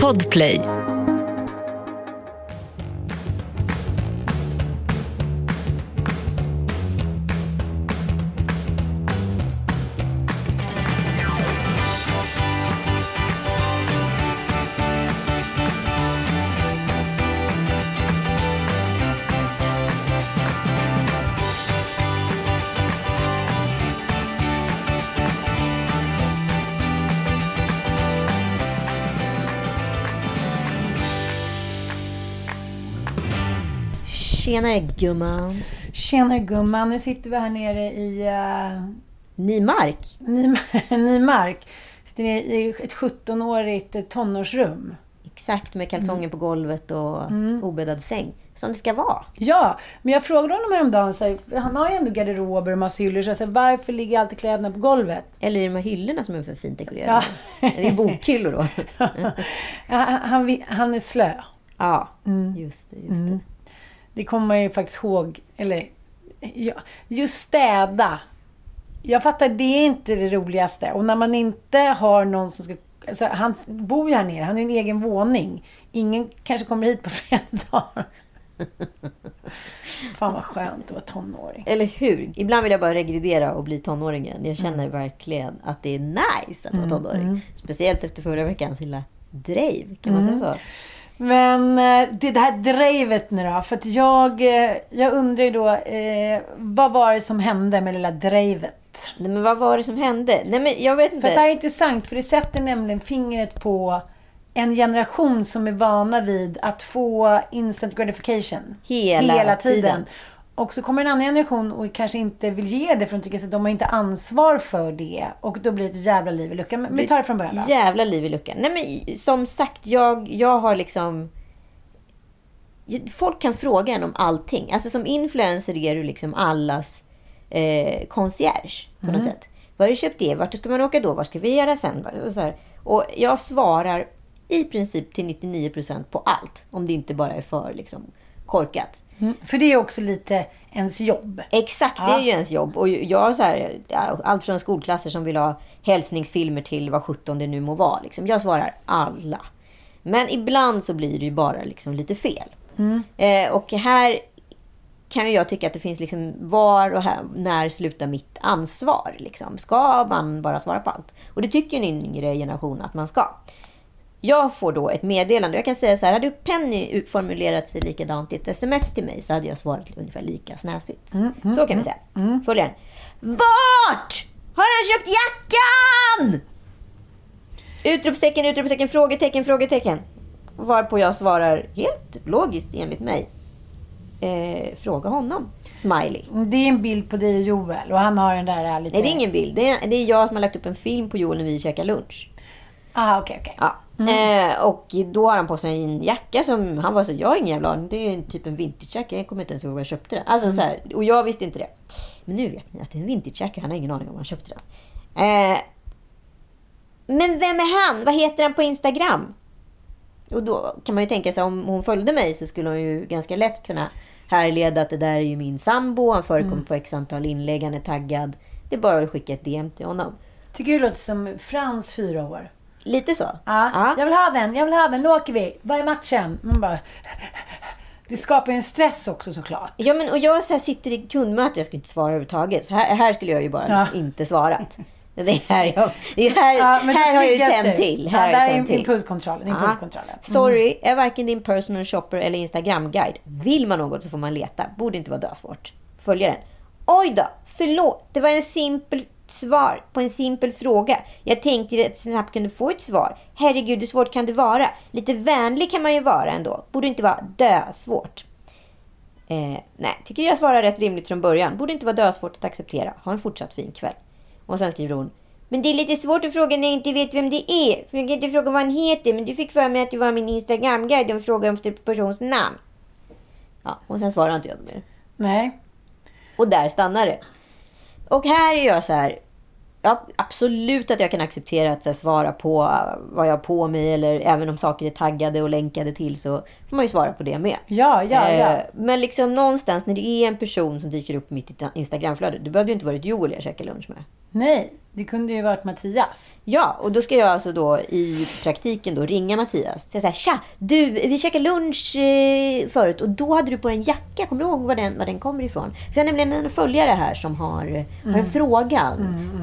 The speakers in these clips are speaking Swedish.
Podplay. Tjenare gumman. Tjenare gumman, nu sitter vi här nere i uh, Nymark. Ny, Nymark. Sitter nere i ett 17-årigt tonårsrum. Exakt, med kalsonger Mm. på golvet och obäddad säng. Som det ska vara. Ja, men jag frågade honom häromdagen, så här, han har ju ändå garderober och massa hyllor, så jag sa, varför ligger alltid kläderna på golvet? Eller i de här hyllorna som är för fint dekorerade. Ja. Det är bokhyllor då. han, han, han är slö. ja, Mm. just det. Just det. Det kommer man ju faktiskt ihåg. Eller, just städa. Jag fattar, det är inte det roligaste. Och när man inte har någon som ska... Alltså, han bor ju här nere, han har en egen våning. Ingen kanske kommer hit på flera dagar. Fan vad skönt att vara tonåring. Eller hur? Ibland vill jag bara regredera och bli tonåring igen. Jag känner Mm. verkligen att det är nice att vara tonåring. Speciellt efter förra veckans lilla drev. Kan man Mm. säga så? Men eh, det, det här drevet nu då. För att jag, eh, jag undrar ju då, eh, vad var det som hände med lilla drevet? Nej, men vad var det som hände? Nej, men jag vet För att det här inte. är intressant, för det sätter nämligen fingret på en generation som är vana vid att få instant gratification. Hela tiden. Och så kommer en annan generation och kanske inte vill ge det för de tycker att de har inte ansvar för det. Och då blir det ett jävla liv i luckan. Men vi tar det från början då. Jävla liv i luckan. Nej men som sagt, jag, jag har liksom... Folk kan fråga en om allting. Alltså som influencer är du liksom allas eh, concierge på något sätt. Var har du köpt det? Vart ska man åka då? Vad ska vi göra sen? Och, så här. och jag svarar i princip till 99% på allt. Om det inte bara är för liksom, korkat. Mm. För det är också lite ens jobb. Exakt, det är ju ens jobb. Och jag så här, ja, allt från skolklasser som vill ha hälsningsfilmer till vad 17 det nu må vara. Liksom. Jag svarar alla. Men ibland så blir det ju bara liksom lite fel. Eh, och här kan ju jag tycka att det finns liksom var och här, när slutar mitt ansvar? Liksom. Ska man bara svara på allt? Och det tycker en yngre generation att man ska. Jag får då ett meddelande. Jag kan säga så här, hade Penny formulerat sig likadant i ett sms till mig så hade jag svarat ungefär lika snäsigt. så kan vi säga. Följaren. Vart har han köpt jackan? Utropstecken, utropstecken, frågetecken, frågetecken. Varpå jag svarar helt logiskt enligt mig. Eh, fråga honom. Smiley. Det är en bild på dig och Joel och han har den där lite... Nej, det är ingen bild. Det är, det är jag som har lagt upp en film på Joel när vi käkar lunch. Ah, okej, okej. Ja. Eh, och då har han på sig en jacka som han var så jag har ingen jävla aning. Det är en typ en vintagejacka. Jag kommer inte ens ihåg var jag köpte den. Alltså så här, och jag visste inte det. Men nu vet ni att det är en vintagejacka. Han har ingen aning om var han köpte den. Eh, men vem är han? Vad heter han på Instagram? Och då kan man ju tänka sig om hon följde mig så skulle hon ju ganska lätt kunna härleda att det där är ju min sambo. Han förekommer på x antal inlägg. Han är taggad. Det är bara att skicka ett DM till honom. Tycker du det låter som Frans fyra år? Lite så. Ja, Ja. jag vill ha den, jag vill ha den, nu åker vi. Vad är matchen? Man bara... Det skapar ju en stress också såklart. Ja, men och jag så sitter i kundmöte, jag ska inte svara överhuvudtaget. Så här, här skulle jag ju bara Ja. liksom inte svarat. Det här, jag, det här, Ja, här har jag ju tänt till. Här Ja, har där jag är till. impulskontrollen. impulskontrollen. Mm. Sorry, är varken din personal shopper eller Instagram-guide. Vill man något så får man leta. Borde inte vara dösvårt. Följa den. Oj då, förlåt. Det var en simpel svar på en simpel fråga. Jag tänkte att snabbt kunde få ett svar. Herregud, hur svårt kan det vara? Lite vänlig kan man ju vara ändå. Borde inte vara dösvårt. Eh, nej, tycker jag svarar rätt rimligt från början. Borde inte vara dösvårt att acceptera. Ha en fortsatt fin kväll. Och sen skriver hon. Men det är lite svårt att fråga när jag inte vet vem det är. För jag kan inte fråga vad han heter. Men du fick för mig att du var min Instagram-guide och frågade efter persons namn. Ja, och sen svarar inte jag mer. Nej. Och där stannar det. Och här är jag så här. Ja, absolut att jag kan acceptera att här, svara på eh, vad jag har på mig. Eller även om saker är taggade och länkade till så får man ju svara på det med. Ja, ja, ja. Eh, Men liksom någonstans när det är en person som dyker upp i mitt Instagramflöde. Det behövde ju inte varit Joel jag käkade lunch med. Nej, det kunde ju varit Mattias. Ja, och då ska jag alltså då i praktiken då ringa Mattias. Säga så här, tja, du, vi käkade lunch eh, förut och då hade du på dig en jacka. Kommer du ihåg var den, var den kommer ifrån? För jag har nämligen en följare här som har, har en fråga.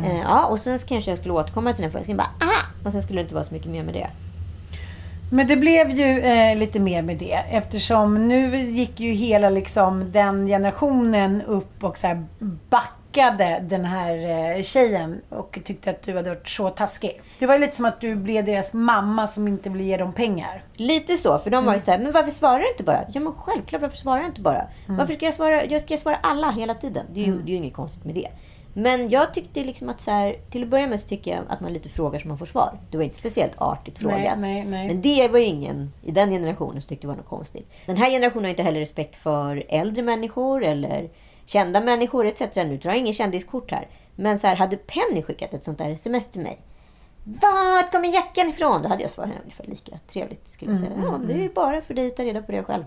Eh, ja, och sen så kanske jag skulle återkomma till den frågan. Jag bara, ah! Och sen skulle det inte vara så mycket mer med det. Men det blev ju eh, lite mer med det eftersom nu gick ju hela liksom den generationen upp och så här backade den här eh, tjejen och tyckte att du hade varit så taskig. Det var ju lite som att du blev deras mamma som inte ville ge dem pengar. Lite så, för de var ju så här, men varför svarar du inte bara? Ja men självklart, varför svarar jag inte bara? Varför ska jag svara? Jag ska svara alla hela tiden. Det är ju, det är ju inget konstigt med det. Men jag tyckte liksom att så här, till att börja med så tycker jag att man lite frågar så man får svar. Det var inte speciellt artigt frågat. nej, nej. Men det var ju ingen i den generationen som tyckte det var något konstigt. Den här generationen har inte heller respekt för äldre människor eller kända människor etc. Nu drar jag ingen kändiskort här. Men så här, hade Penny skickat ett sånt där sms till mig. Vart kommer jackan ifrån? Då hade jag svarat henne ungefär lika trevligt. Skulle jag säga. Ja, det är ju bara för dig att ta reda på det själv.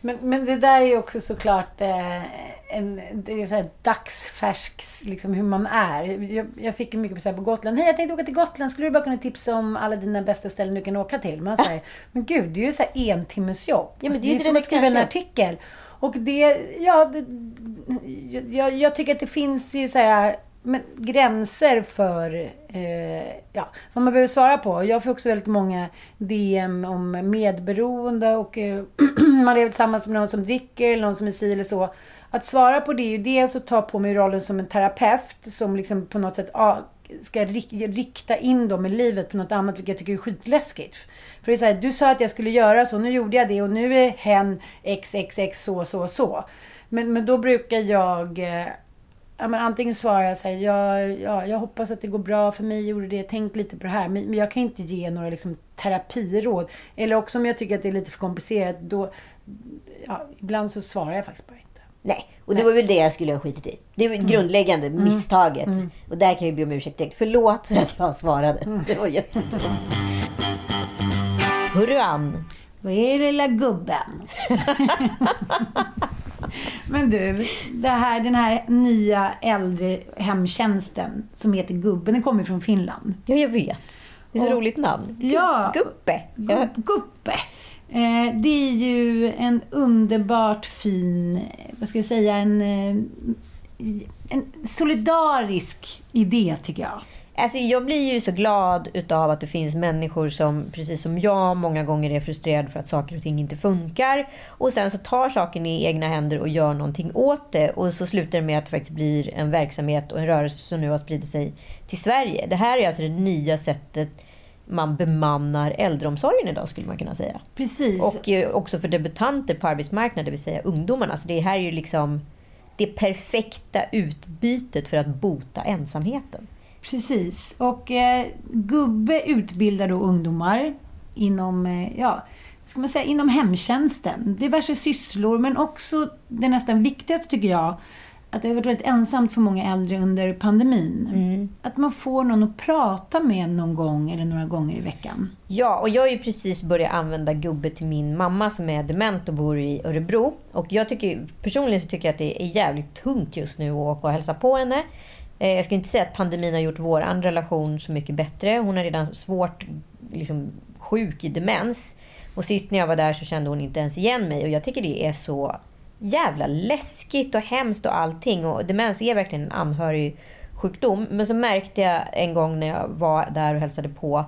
Men, men det där är ju också såklart eh, en, det är så här dagsfärskt, liksom hur man är. Jag, jag fick mycket så här på Gotland. Hej, jag tänkte åka till Gotland. Skulle du bara kunna tipsa om alla dina bästa ställen du kan åka till? Man säger, men gud, det är ju så här en timmes jobb. Ja, men det är ju ju inte som att skriva en artikel. Och det, ja, det, jag, jag tycker att det finns ju så här men, gränser för eh, ja, vad man behöver svara på. Jag får också väldigt många DM om medberoende och eh, man lever tillsammans med någon som dricker eller någon som är si eller så. Att svara på det är ju dels att ta på mig rollen som en terapeut som liksom på något sätt ah, ska rikta in dem i livet på något annat, vilket jag tycker är skitläskigt. För det är så här, du sa att jag skulle göra så, nu gjorde jag det och nu är hen xxx så, så, så. Men, men då brukar jag eh, ja, men antingen svarar jag så här, ja, ja, jag hoppas att det går bra för mig, gjorde det, tänk lite på det här. Men, men jag kan inte ge några liksom, terapiråd. Eller också om jag tycker att det är lite för komplicerat, då, ja, ibland så svarar jag faktiskt bara. Nej, och det var väl det jag skulle ha skitit i. Det var ju grundläggande misstaget. Och där kan jag be om ursäkt direkt. Förlåt för att jag svarade. Det var jättedumt. Hörru Ann. Vad är det lilla gubben? Men du, det här, den här nya äldre hemtjänsten som heter Gubben, den kommer från Finland. Ja, jag vet. Det är så Och- roligt namn. Ja. Guppe. Guppe. Eh, det är ju en underbart fin, eh, vad ska jag säga, en, eh, en solidarisk idé tycker jag. Alltså, jag blir ju så glad utav att det finns människor som, precis som jag, många gånger är frustrerade för att saker och ting inte funkar. Och sen så tar saken i egna händer och gör någonting åt det. Och så slutar det med att det faktiskt blir en verksamhet och en rörelse som nu har spridit sig till Sverige. Det här är alltså det nya sättet man bemannar äldreomsorgen idag, skulle man kunna säga. Precis. Och eh, också för debutanter på arbetsmarknaden, det vill säga ungdomarna. Så det här är ju liksom det perfekta utbytet för att bota ensamheten. Precis. Och eh, Gubbe utbildar då ungdomar inom, eh, ja, ska man säga, inom hemtjänsten. Diverse sysslor, men också det nästan viktigaste tycker jag, att det har varit väldigt ensamt för många äldre under pandemin. Att man får någon att prata med någon gång eller några gånger i veckan. Ja, och jag har ju precis börjat använda gubbe till min mamma som är dement och bor i Örebro. Och jag tycker, personligen så tycker jag att det är jävligt tungt just nu att åka och hälsa på henne. Eh, Jag ska inte säga att pandemin har gjort vår relation så mycket bättre. Hon är redan svårt liksom, sjuk i demens. Och sist när jag var där så kände hon inte ens igen mig. Och jag tycker det är så jävla läskigt och hemskt och allting. Och demens är verkligen en anhörig sjukdom. Men så märkte jag en gång när jag var där och hälsade på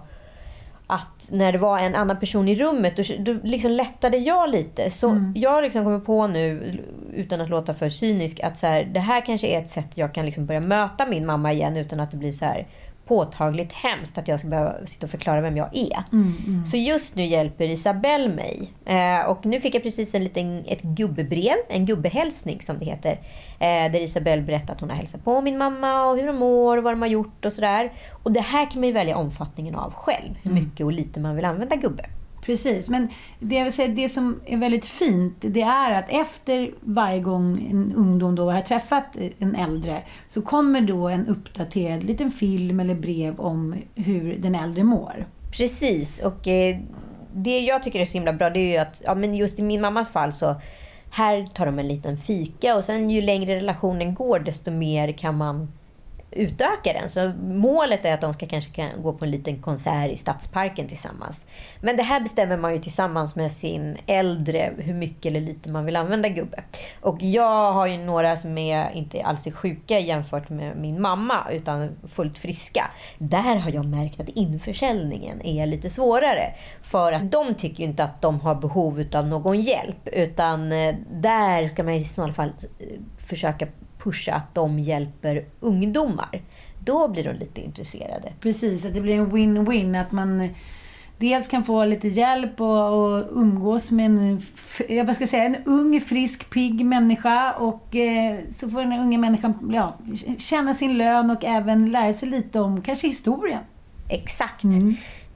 att när det var en annan person i rummet, då, då liksom lättade jag lite. Så Mm. jag liksom kommer på nu, utan att låta för cynisk, att så här, det här kanske är ett sätt jag kan liksom börja möta min mamma igen utan att det blir så här påtagligt hemskt att jag ska behöva sitta och förklara vem jag är. Mm, Så just nu hjälper Isabelle mig. Eh, och nu fick jag precis en liten, ett gubbebrev, en gubbehälsning som det heter. Eh, där Isabelle berättar att hon har hälsat på min mamma och hur de mår och vad de har gjort och sådär. Och det här kan man ju välja omfattningen av själv. Hur mycket och lite man vill använda gubbe. Precis, men det, jag vill säga, det som är väldigt fint det är att efter varje gång en ungdom då har träffat en äldre så kommer då en uppdaterad liten film eller brev om hur den äldre mår. Precis. Och eh, det jag tycker är så himla bra det är ju att, ja, men just i min mammas fall så här tar de en liten fika och sen ju längre relationen går desto mer kan man utöka den. Så målet är att de ska kanske kan gå på en liten konsert i Stadsparken tillsammans. Men det här bestämmer man ju tillsammans med sin äldre hur mycket eller lite man vill använda gubbe. Och jag har ju några som är inte alls är sjuka jämfört med min mamma utan fullt friska. Där har jag märkt att införsäljningen är lite svårare. För att de tycker ju inte att de har behov av någon hjälp. Utan eh, där ska man i så fall eh, försöka pusha att de hjälper ungdomar. Då blir de lite intresserade. Precis, att det blir en win-win. Att man dels kan få lite hjälp och, och umgås med en, vad ska jag säga, en ung, frisk, pigg människa. Och eh, så får den unga människan ja, känna sin lön och även lära sig lite om kanske historien. Exakt.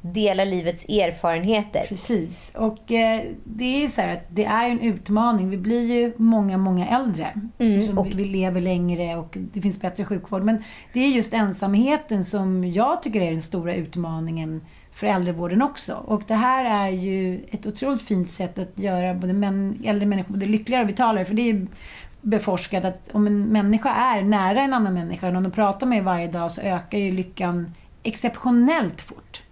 Dela livets erfarenheter. Precis. Och eh, det är ju så här att det är en utmaning. Vi blir ju många, många äldre. Mm, och vi, lever längre och det finns bättre sjukvård. Men det är just ensamheten som jag tycker är den stora utmaningen för äldrevården också. Och det här är ju ett otroligt fint sätt att göra både män, äldre människor både lyckligare och vitalare. För det är ju beforskat att om en människa är nära en annan människa och någon de pratar med varje dag så ökar ju lyckan exceptionellt fort.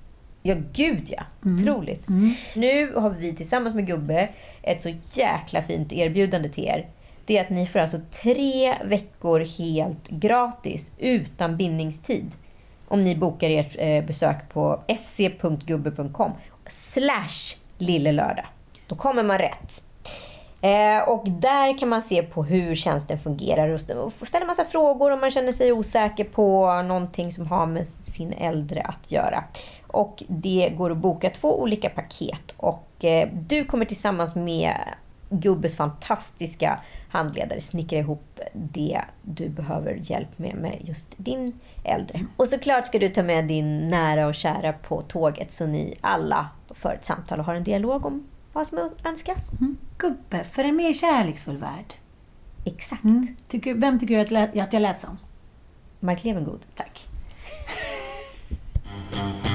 Ja, gud ja. Otroligt. Nu har vi tillsammans med Gubbe ett så jäkla fint erbjudande till er. Det är att ni får alltså tre veckor helt gratis utan bindningstid. Om ni bokar ert eh, besök på sc.gubbe.com slash lillelördag. Då kommer man rätt. Eh, och där kan man se på hur tjänsten fungerar och ställa massa frågor om man känner sig osäker på någonting som har med sin äldre att göra. Och det går att boka två olika paket och eh, du kommer tillsammans med Gubbes fantastiska handledare snickra ihop det du behöver hjälp med med just din äldre. Och såklart ska du ta med din nära och kära på tåget så ni alla för ett samtal och har en dialog om vad som önskas. Gubbe, för en mer kärleksfull värld. Exakt. Mm. Tycker, vem tycker du att, lät- att jag lät som? Mark Levengood. Tack.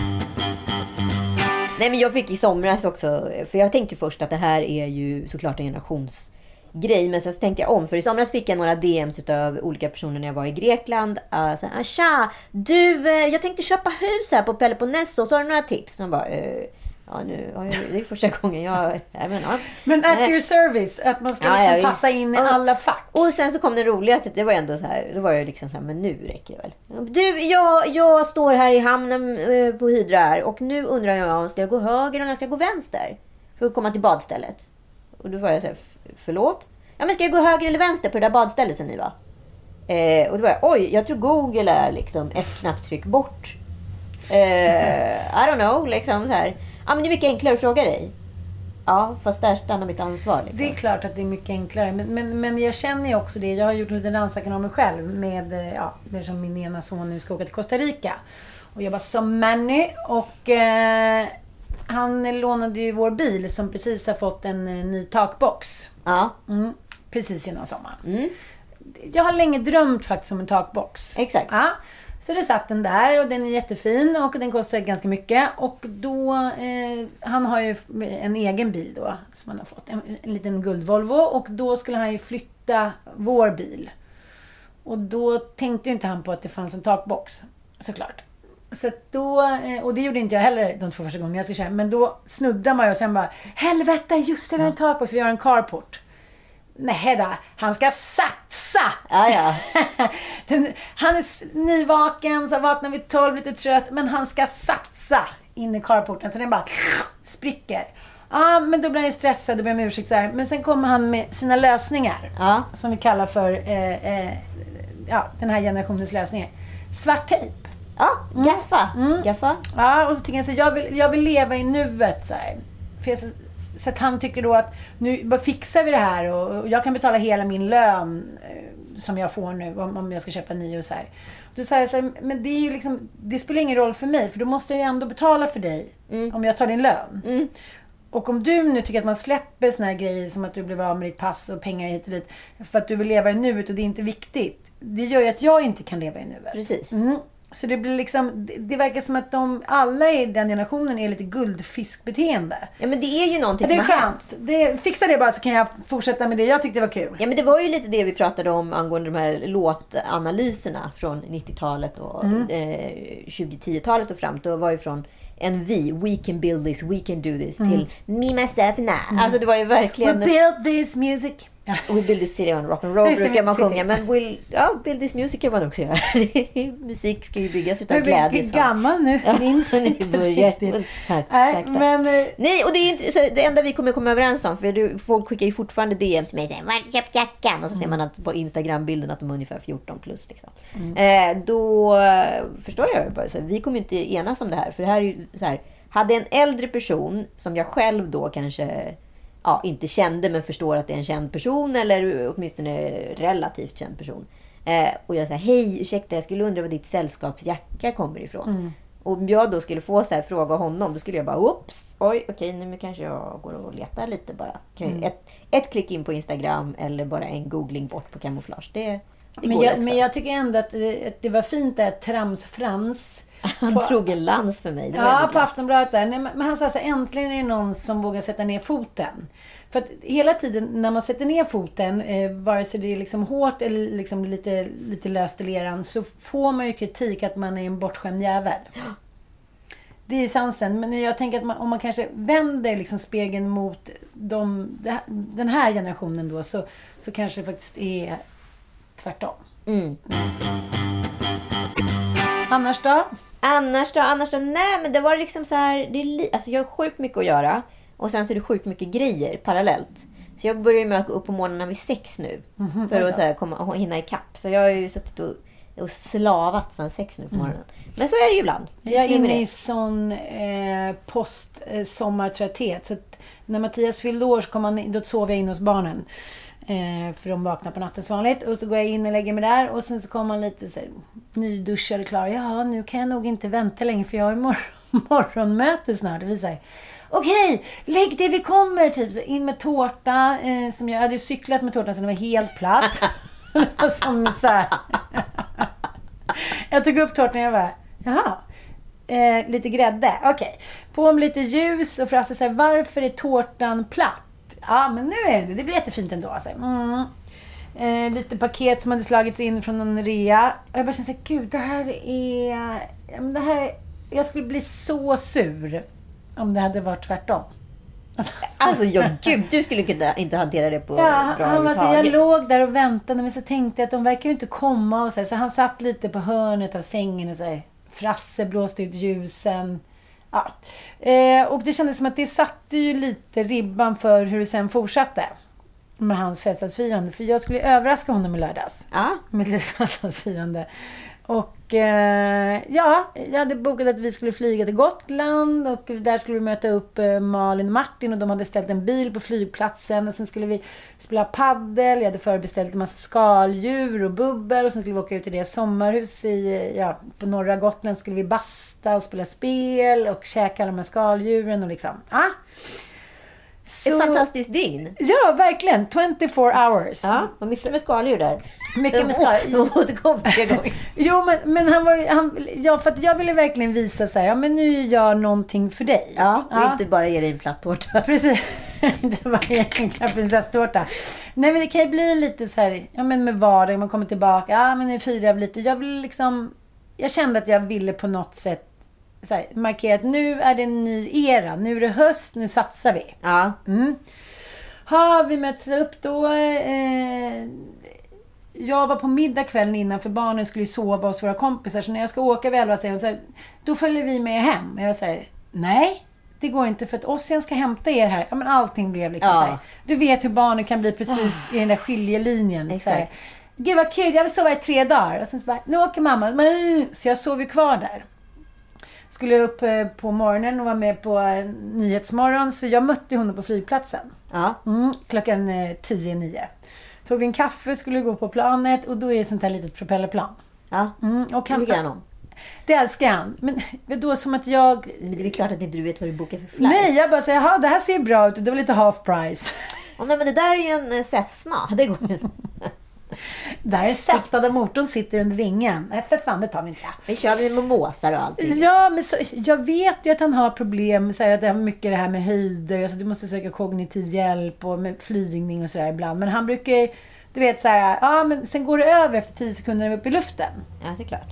Nej men jag fick i somras också, för jag tänkte först att det här är ju såklart en generationsgrej. Men sen så tänkte jag om, för i somras fick jag några DMs av olika personer när jag var i Grekland. Uh, så här, Tja! Du, eh, jag tänkte köpa hus här på Peloponnesos, har du några tips? Man bara, eh, ja nu, ja, det är första gången jag... jag menar, Men at Eh, your service, att man ska Ja, liksom ja, passa in i Ja. alla fack. Och sen så kom det roligaste, det var ändå så här, då var jag liksom så här, men nu räcker det väl. Du, jag, jag står här i hamnen eh, på Hydra här och nu undrar jag om ska jag gå höger eller om jag ska gå vänster? För att komma till badstället. Och då var jag så här, "F- förlåt? Ja men ska jag gå höger eller vänster på det där badstället som ni var? Eh, och då var jag, oj, jag tror Google är liksom ett knapptryck bort. Eh, I don't know, liksom så här. Ja men det är mycket enklare att fråga dig. Ja, fast där stannar mitt ansvar. Liksom. Det är klart att det är mycket enklare. Men, men, men jag känner ju också det. Jag har gjort en liten ansökan om mig själv. Med, eh, ja, eftersom min ena son nu ska åka till Costa Rica. Och jobba som Manny. Och eh, han lånade ju vår bil som precis har fått en eh, ny takbox. Ja. Mm, precis innan sommaren. Mm. Jag har länge drömt faktiskt om en takbox. Exakt. Ja. Så det satt den där och den är jättefin och den kostar ganska mycket. Och då, eh, han har ju en egen bil då som han har fått. En, en liten guldvolvo och då skulle han ju flytta vår bil. Och då tänkte ju inte han på att det fanns en takbox. Såklart. Så då, eh, och det gjorde inte jag heller de två första gångerna jag skulle köra. Men då snuddade man ju och sen bara Helvete, just det, vi har en takbox, vi har en carport. Nej då, han ska satsa! Ja, ja. Den, han är nyvaken, så vaknar vid 12, lite trött. Men han ska satsa in i carporten så den bara spricker. Ja, men då blir han ju stressad och ber om ursäkt så här. Men sen kommer han med sina lösningar. Ja. Som vi kallar för eh, eh, ja, den här generationens lösningar. Svart tejp. Ja, gaffa. Gaffa. Ja, och så tycker jag så här, jag vill, jag vill leva i nuet så här. För jag, så, att han tycker då att nu fixar vi det här och, jag kan betala hela min lön eh, som jag får nu om, jag ska köpa en ny och så här. Då säger jag så här, men det är ju liksom, det spelar ingen roll för mig för då måste jag ju ändå betala för dig om jag tar din lön. Och om du nu tycker att man släpper såna här grejer som att du blev av med ditt pass och pengar hit och dit för att du vill leva i nuet och det är inte viktigt. Det gör ju att jag inte kan leva i nuet. Precis. Mm. Så det blir liksom, det, det verkar som att de alla i den generationen är lite guldfiskbeteende. Ja, men det är ju någonting Det är som har hänt. skönt. Det, fixa det bara så kan jag fortsätta med det. Jag tyckte det var kul. Ja, men det var ju lite det vi pratade om angående de här låtanalyserna från 90-talet och Mm. eh, 2010-talet och framåt. Det var ju från en vi, we can build this, we can do this, till me, myself, nah. Alltså det var ju Mm. We verkligen... build this music. We build this city on rock and roll brukar man sjunga. Men we'll, ja, build this music kan man också göra. Musik ska ju byggas Jag glädje. blir så. gammal nu. Minns inte riktigt. Nej, men... eh, Nej, och det är inte, så det enda vi kommer komma överens om, för du, folk skickar ju fortfarande DM till mig och säger var du köpt jackan? Och så ser man att på Instagram-bilden att de är ungefär 14 plus. Liksom. Eh, då eh, förstår jag bara, så här, vi kommer ju inte enas om det här. För det här är ju så här, hade en äldre person, som jag själv då kanske ja, inte kände, men förstår att det är en känd person, eller åtminstone relativt känd person. Eh, och jag säger hej, ursäkta, jag skulle undra var ditt sällskapsjacka kommer ifrån. Och om jag då skulle få så här, fråga honom, då skulle jag bara oops, oj, okej, nu kanske jag går och letar lite bara. Mm. Ett, ett klick in på Instagram eller bara en googling bort på kamouflage. Det, det Men jag, också. men jag tycker ändå att det, att det var fint där, Trams-Frans. Han på- drog en lans för mig. Ja, på. Aftonbladet där. Nej, men han sa så här, äntligen är det någon som vågar sätta ner foten. För att hela tiden när man sätter ner foten, eh, vare sig det är liksom hårt eller liksom lite, lite löst i leran, så får man ju kritik att man är en bortskämd jävel. Det är sansen. Men jag tänker att man, om man kanske vänder liksom spegeln mot de, den här generationen då, så, så kanske det faktiskt är tvärtom. Mm. Annars då? Annars då? Annars då? Nej, men det var liksom så här... Det är alltså jag har sjukt mycket att göra. Och sen så är det sjukt mycket grejer parallellt. Så jag börjar med att gå upp på morgonen vid sex nu. för att så här, komma, hinna ikapp. Så jag har ju suttit och, och slavat sedan sex nu på morgonen. Men så är det ju ibland. Jag är inne i sån eh, post eh. Så när Mattias fyllde år så kom han, då sov jag in hos barnen. Eh, för de vaknar på natten som vanligt. Och så går jag in och lägger mig där. Och sen så kommer han lite så här, nyduschad och klar. Ja, nu kan jag nog inte vänta längre för jag har imorgon, morgonmöte snart. Det visar Okej, lägg dig, vi kommer! Typ så in med tårta. Eh, som jag, jag hade ju cyklat med tårtan så den var helt platt. Som så här. Jag tog upp tårtan och jag bara, jaha. Eh, lite grädde, okej. På med lite ljus och Frasse säger, varför är tårtan platt? Ja, men nu är det det. blir jättefint ändå. Så, här, mm. eh, lite paket som hade slagits in från en rea. Och jag bara kände såhär, gud det här är... Det här, jag skulle bli så sur om det hade varit tvärtom. Alltså, ja, gud, du skulle kunna inte hantera det på Ja, bra han var så, jag låg där och väntade men så tänkte jag att de verkar ju inte komma. Och så, här, så han satt lite på hörnet av sängen och så här, Frasse blåste ut ljusen. Ja. Eh, och det kändes som att det satte ju lite ribban för hur det sen fortsatte. Med hans födelsedagsfirande. För jag skulle överraska honom i lördags. Ja, Med ett litet födelsedagsfirande. Och eh, ja, jag hade bokat att vi skulle flyga till Gotland och där skulle vi möta upp eh, Malin och Martin och de hade ställt en bil på flygplatsen och sen skulle vi spela paddel. Jag hade förbeställt en massa skaldjur och bubbel och sen skulle vi åka ut till deras sommarhus i, ja, på norra Gotland skulle vi basta och spela spel och käka alla de här skaldjuren och liksom, ah. Så, ett fantastiskt dygn. Ja, verkligen. 24 hours. Ja, vad mycket med skaldjur där. Mycket med skaldjur. De återkom tre gånger. Jo, men, men han var ju... Han, ja, för jag ville verkligen visa så här, ja men nu gör jag någonting för dig. Ja, och inte bara ge dig en platt tårta. Precis. det var egentligen prinsesstårta. Nej, men det kan ju bli lite så här, ja men med vardag, man kommer tillbaka, ja men nu firar vi lite. Jag vill liksom... Jag kände att jag ville på något sätt så här, markera att nu är det en ny era. Nu är det höst, nu satsar vi. Ja. Mm. har vi möts upp då. Eh, jag var på middag kvällen innan för barnen skulle sova hos våra kompisar. Så när jag ska åka vid elva säger hon så här, då följer vi med hem. Jag säger, nej. Det går inte för att Ossian ska hämta er här. Ja, men allting blev liksom Ja. så här. Du vet hur barnen kan bli precis i den där skiljelinjen. Exakt. Gud vad kul, jag vill sova i tre dagar. Och sen så bara, nu åker mamma. Så jag sov ju kvar där. Skulle upp eh, på morgonen och vara med på eh, Nyhetsmorgon. Så jag mötte honom på flygplatsen. Ja. Mm, klockan eh, tio, nio. Tog vi en kaffe, skulle gå på planet och då är det sånt här litet propellerplan. Ja. Mm, och Det tycker han om. Det älskar han. Men då som att jag... Men det är väl klart att inte du vet vad du bokar för flight. Nej, jag bara säger, jaha det här ser bra ut. Det var lite half price. Åh, nej, men det där är ju en Cessna. Det går ju. Där är Cessna där motorn sitter under vingen. Nej, för fan, det tar vi inte. Vi kör med mimosar och allting. Ja, men så, jag vet ju att han har problem. Så här, att det har mycket det här med höjder. Alltså, du måste söka kognitiv hjälp och med flygning och sådär ibland. Men han brukar ju, du vet så här, ja men sen går det över efter 10 sekunder när vi är uppe i luften. Ja, såklart.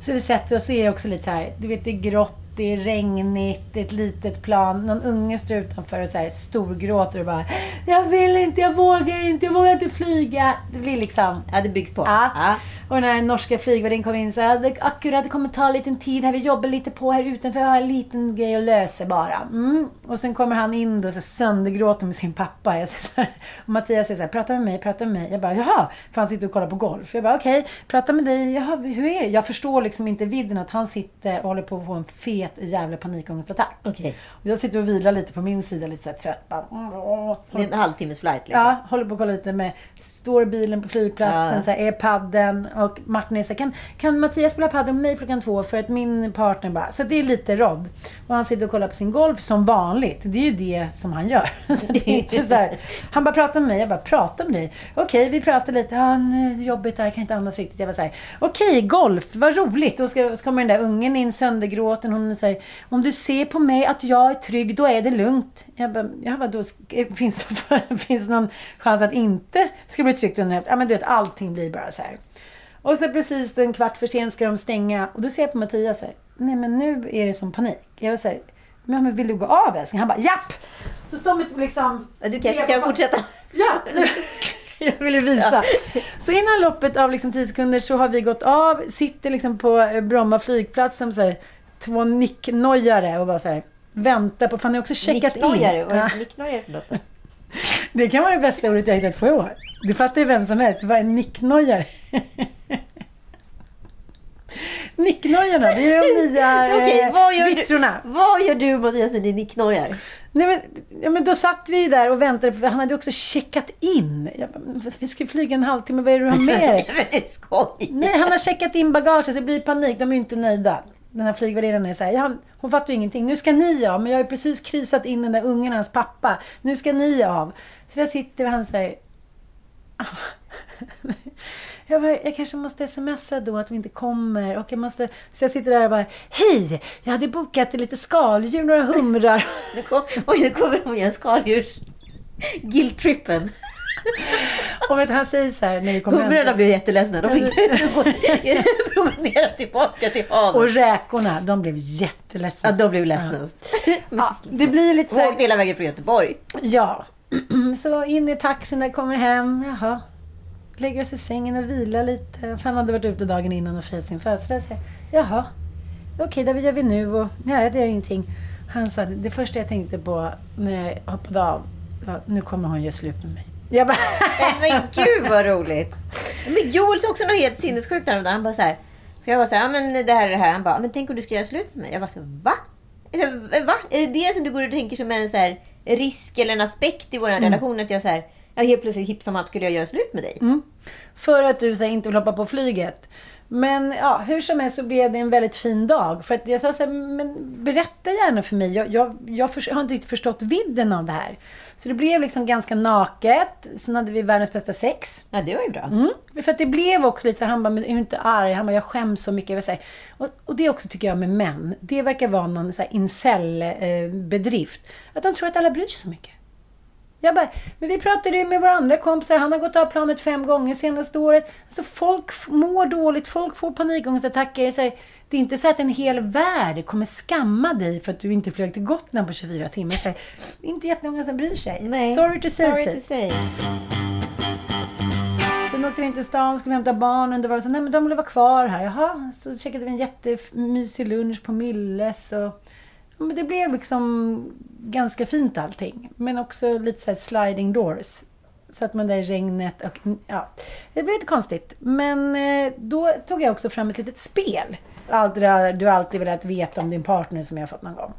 Så vi sätter oss och är också lite så här, du vet det är grått, det är regnigt, det är ett litet plan. Någon unge står utanför och så här storgråter och bara Jag vill inte, jag vågar inte, jag vågar inte flyga. Det blir liksom Ja, det byggs på. Ja. Ja. Och den här norska flygvärdinnan kom in och sa det, akkurat, det kommer ta lite tid här. Vi jobbar lite på här utanför. Jag har en liten grej att lösa bara. Mm. Och sen kommer han in då så här, söndergråter med sin pappa. Jag säger så här, och Mattias säger så här, prata med mig, prata med mig. Jag bara, jaha. För han sitter och kollar på golf. Jag bara, okej, prata med dig. Jaha, hur är det? Jag förstår liksom inte vidden att han sitter och håller på att få en fet jävla panikångestattack. Okej. Och jag sitter och vilar lite på min sida, lite så här trött. Bara, Det är en halvtimmes flight liksom. Ja, håller på att kolla lite med, står bilen på flygplatsen, Ja. så här, är padden och Martin är så här, kan, kan Mattias spela padden med mig klockan två för att min partner bara, så det är lite rodd. Och han sitter och kollar på sin golf som vanligt. Det är ju det som han gör. Så det är inte så här, han bara pratar med mig, jag bara prata med dig. Okej, vi pratar lite, ja nu är det jobbigt där, jag kan inte andas riktigt. Jag var så här, okej golf, vad roligt. Ska, så kommer den där ungen in söndergråten. Hon säger, om du ser på mig att jag är trygg, då är det lugnt. Jag bara, ja, vadå, sk- finns det, finns det någon chans att inte ska bli tryggt under Ja men du vet, allting blir bara så här. Och så precis en kvart för sent ska de stänga. Och då ser jag på Mattias så här, nej men nu är det som panik. Jag vill säga, men men vill du gå av älskling? Han bara, japp! Så som ett liksom... Du kanske kan fortsätta. Ja! Jag ville visa. Så innan loppet av liksom 10 sekunder så har vi gått av, sitter liksom på eh, Bromma flygplats som säger två nicknojare och bara så här väntar på, fan jag har också checkat in. Nicknojare. Ja. nicknojare för? Det kan vara det bästa ordet jag hittat på i år. Det fattar ju vem som helst. Vad är nicknojare? Nicknojorna, det är de nya Okej, eh, vad gör du? Vad gör du Mattias när det är nicknojar? Nej, men, ja, men då satt vi där och väntade, för han hade också checkat in. Jag bara, "Men vi ska flyga en halvtimme, vad är det du har med dig? Nej, han har checkat in bagage, så det blir panik. De är ju inte nöjda. Den här flygvärdinnan är såhär, hon fattar ju ingenting. Nu ska ni av, men jag har ju precis krisat in den där ungen, hans pappa. Nu ska ni av. Så där sitter vi, han säger... Jag, bara, jag kanske måste smsa då att vi inte kommer. Och jag måste... Så jag sitter där och bara, hej! Jag hade bokat lite skaldjur, några humrar. Nu kom, oj, nu kommer de igen. Skaldjurs... Guilt-trippen. Och vet, han säger så här när vi kommer Humrarna blev jätteledsna. De fick gå, promenera tillbaka till havet. Och räkorna, de blev Ja, jätteledsna. de blev ledsnast. Ja, det blir lite så här, åkte hela vägen från Göteborg. Ja. Så in i taxin där kommer hem. Jaha. Lägger oss i sängen och vilar lite. För han hade varit ute dagen innan och firat sin födelsedag. Jag, Jaha. Okej, då vad gör vi nu? Och, nej, det gör ingenting. Han sa, det första jag tänkte på när jag hoppade av. var, Nu kommer hon göra slut med mig. Jag bara, Nej, Men gud vad roligt. Men Joel sa också något helt sinnessjukt häromdagen. Han bara så här. För jag var så här, ja men det här är det här. Han bara, men tänk om du ska göra slut med mig. Jag var så här, va? Jag sa, Va? Är det det som du går och tänker som en så här, risk eller en aspekt i vår relation? Att jag så här, jag helt plötsligt hipp som att skulle jag göra slut med dig? Mm. För att du så här, inte vill hoppa på flyget. Men ja, hur som helst så blev det en väldigt fin dag. För att jag sa så här, men berätta gärna för mig. Jag, jag, jag för, har inte riktigt förstått vidden av det här. Så det blev liksom ganska naket. Sen hade vi världens bästa sex. Ja, det var ju bra. Mm. För att det blev också lite så här, han bara, men är du inte arg? Han bara, jag skäms så mycket. Jag säga. Och, och det också tycker jag med män. Det verkar vara någon så här incel-bedrift. Att de tror att alla bryr sig så mycket. Jag bara, men vi pratade ju med våra andra kompisar. Han har gått av planet fem gånger senaste året. Alltså folk mår dåligt. Folk får panikångestattacker. Så här, det är inte så att en hel värld kommer skamma dig för att du inte flög till Gotland på 24 timmar. Så här, det är inte jättemånga som bryr sig. Sorry to say. Sorry typ. to say. Sen åkte vi in till stan, skulle vi hämta barnen. Det var så, nej men de ville vara kvar här. Jaha, så käkade vi en jättemysig lunch på Milles. Och, men det blev liksom ganska fint allting. Men också lite så här sliding doors. Så att man där i regnet och ja, det blev lite konstigt. Men eh, då tog jag också fram ett litet spel. Allt det där du alltid velat veta om din partner som jag har fått någon gång.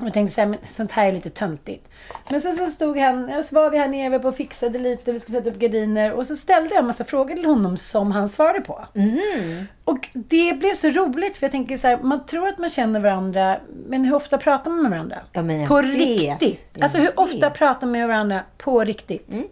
Och jag tänkte så här, men sånt här är lite töntigt. Men sen så stod han, så var vi här nere och fixade lite, vi skulle sätta upp gardiner. Och så ställde jag en massa frågor till honom som han svarade på. Och det blev så roligt för jag tänker så här, man tror att man känner varandra, men hur ofta pratar man med varandra? Ja, på vet. riktigt. Jag Alltså hur ofta vet. pratar man med varandra på riktigt? Mm.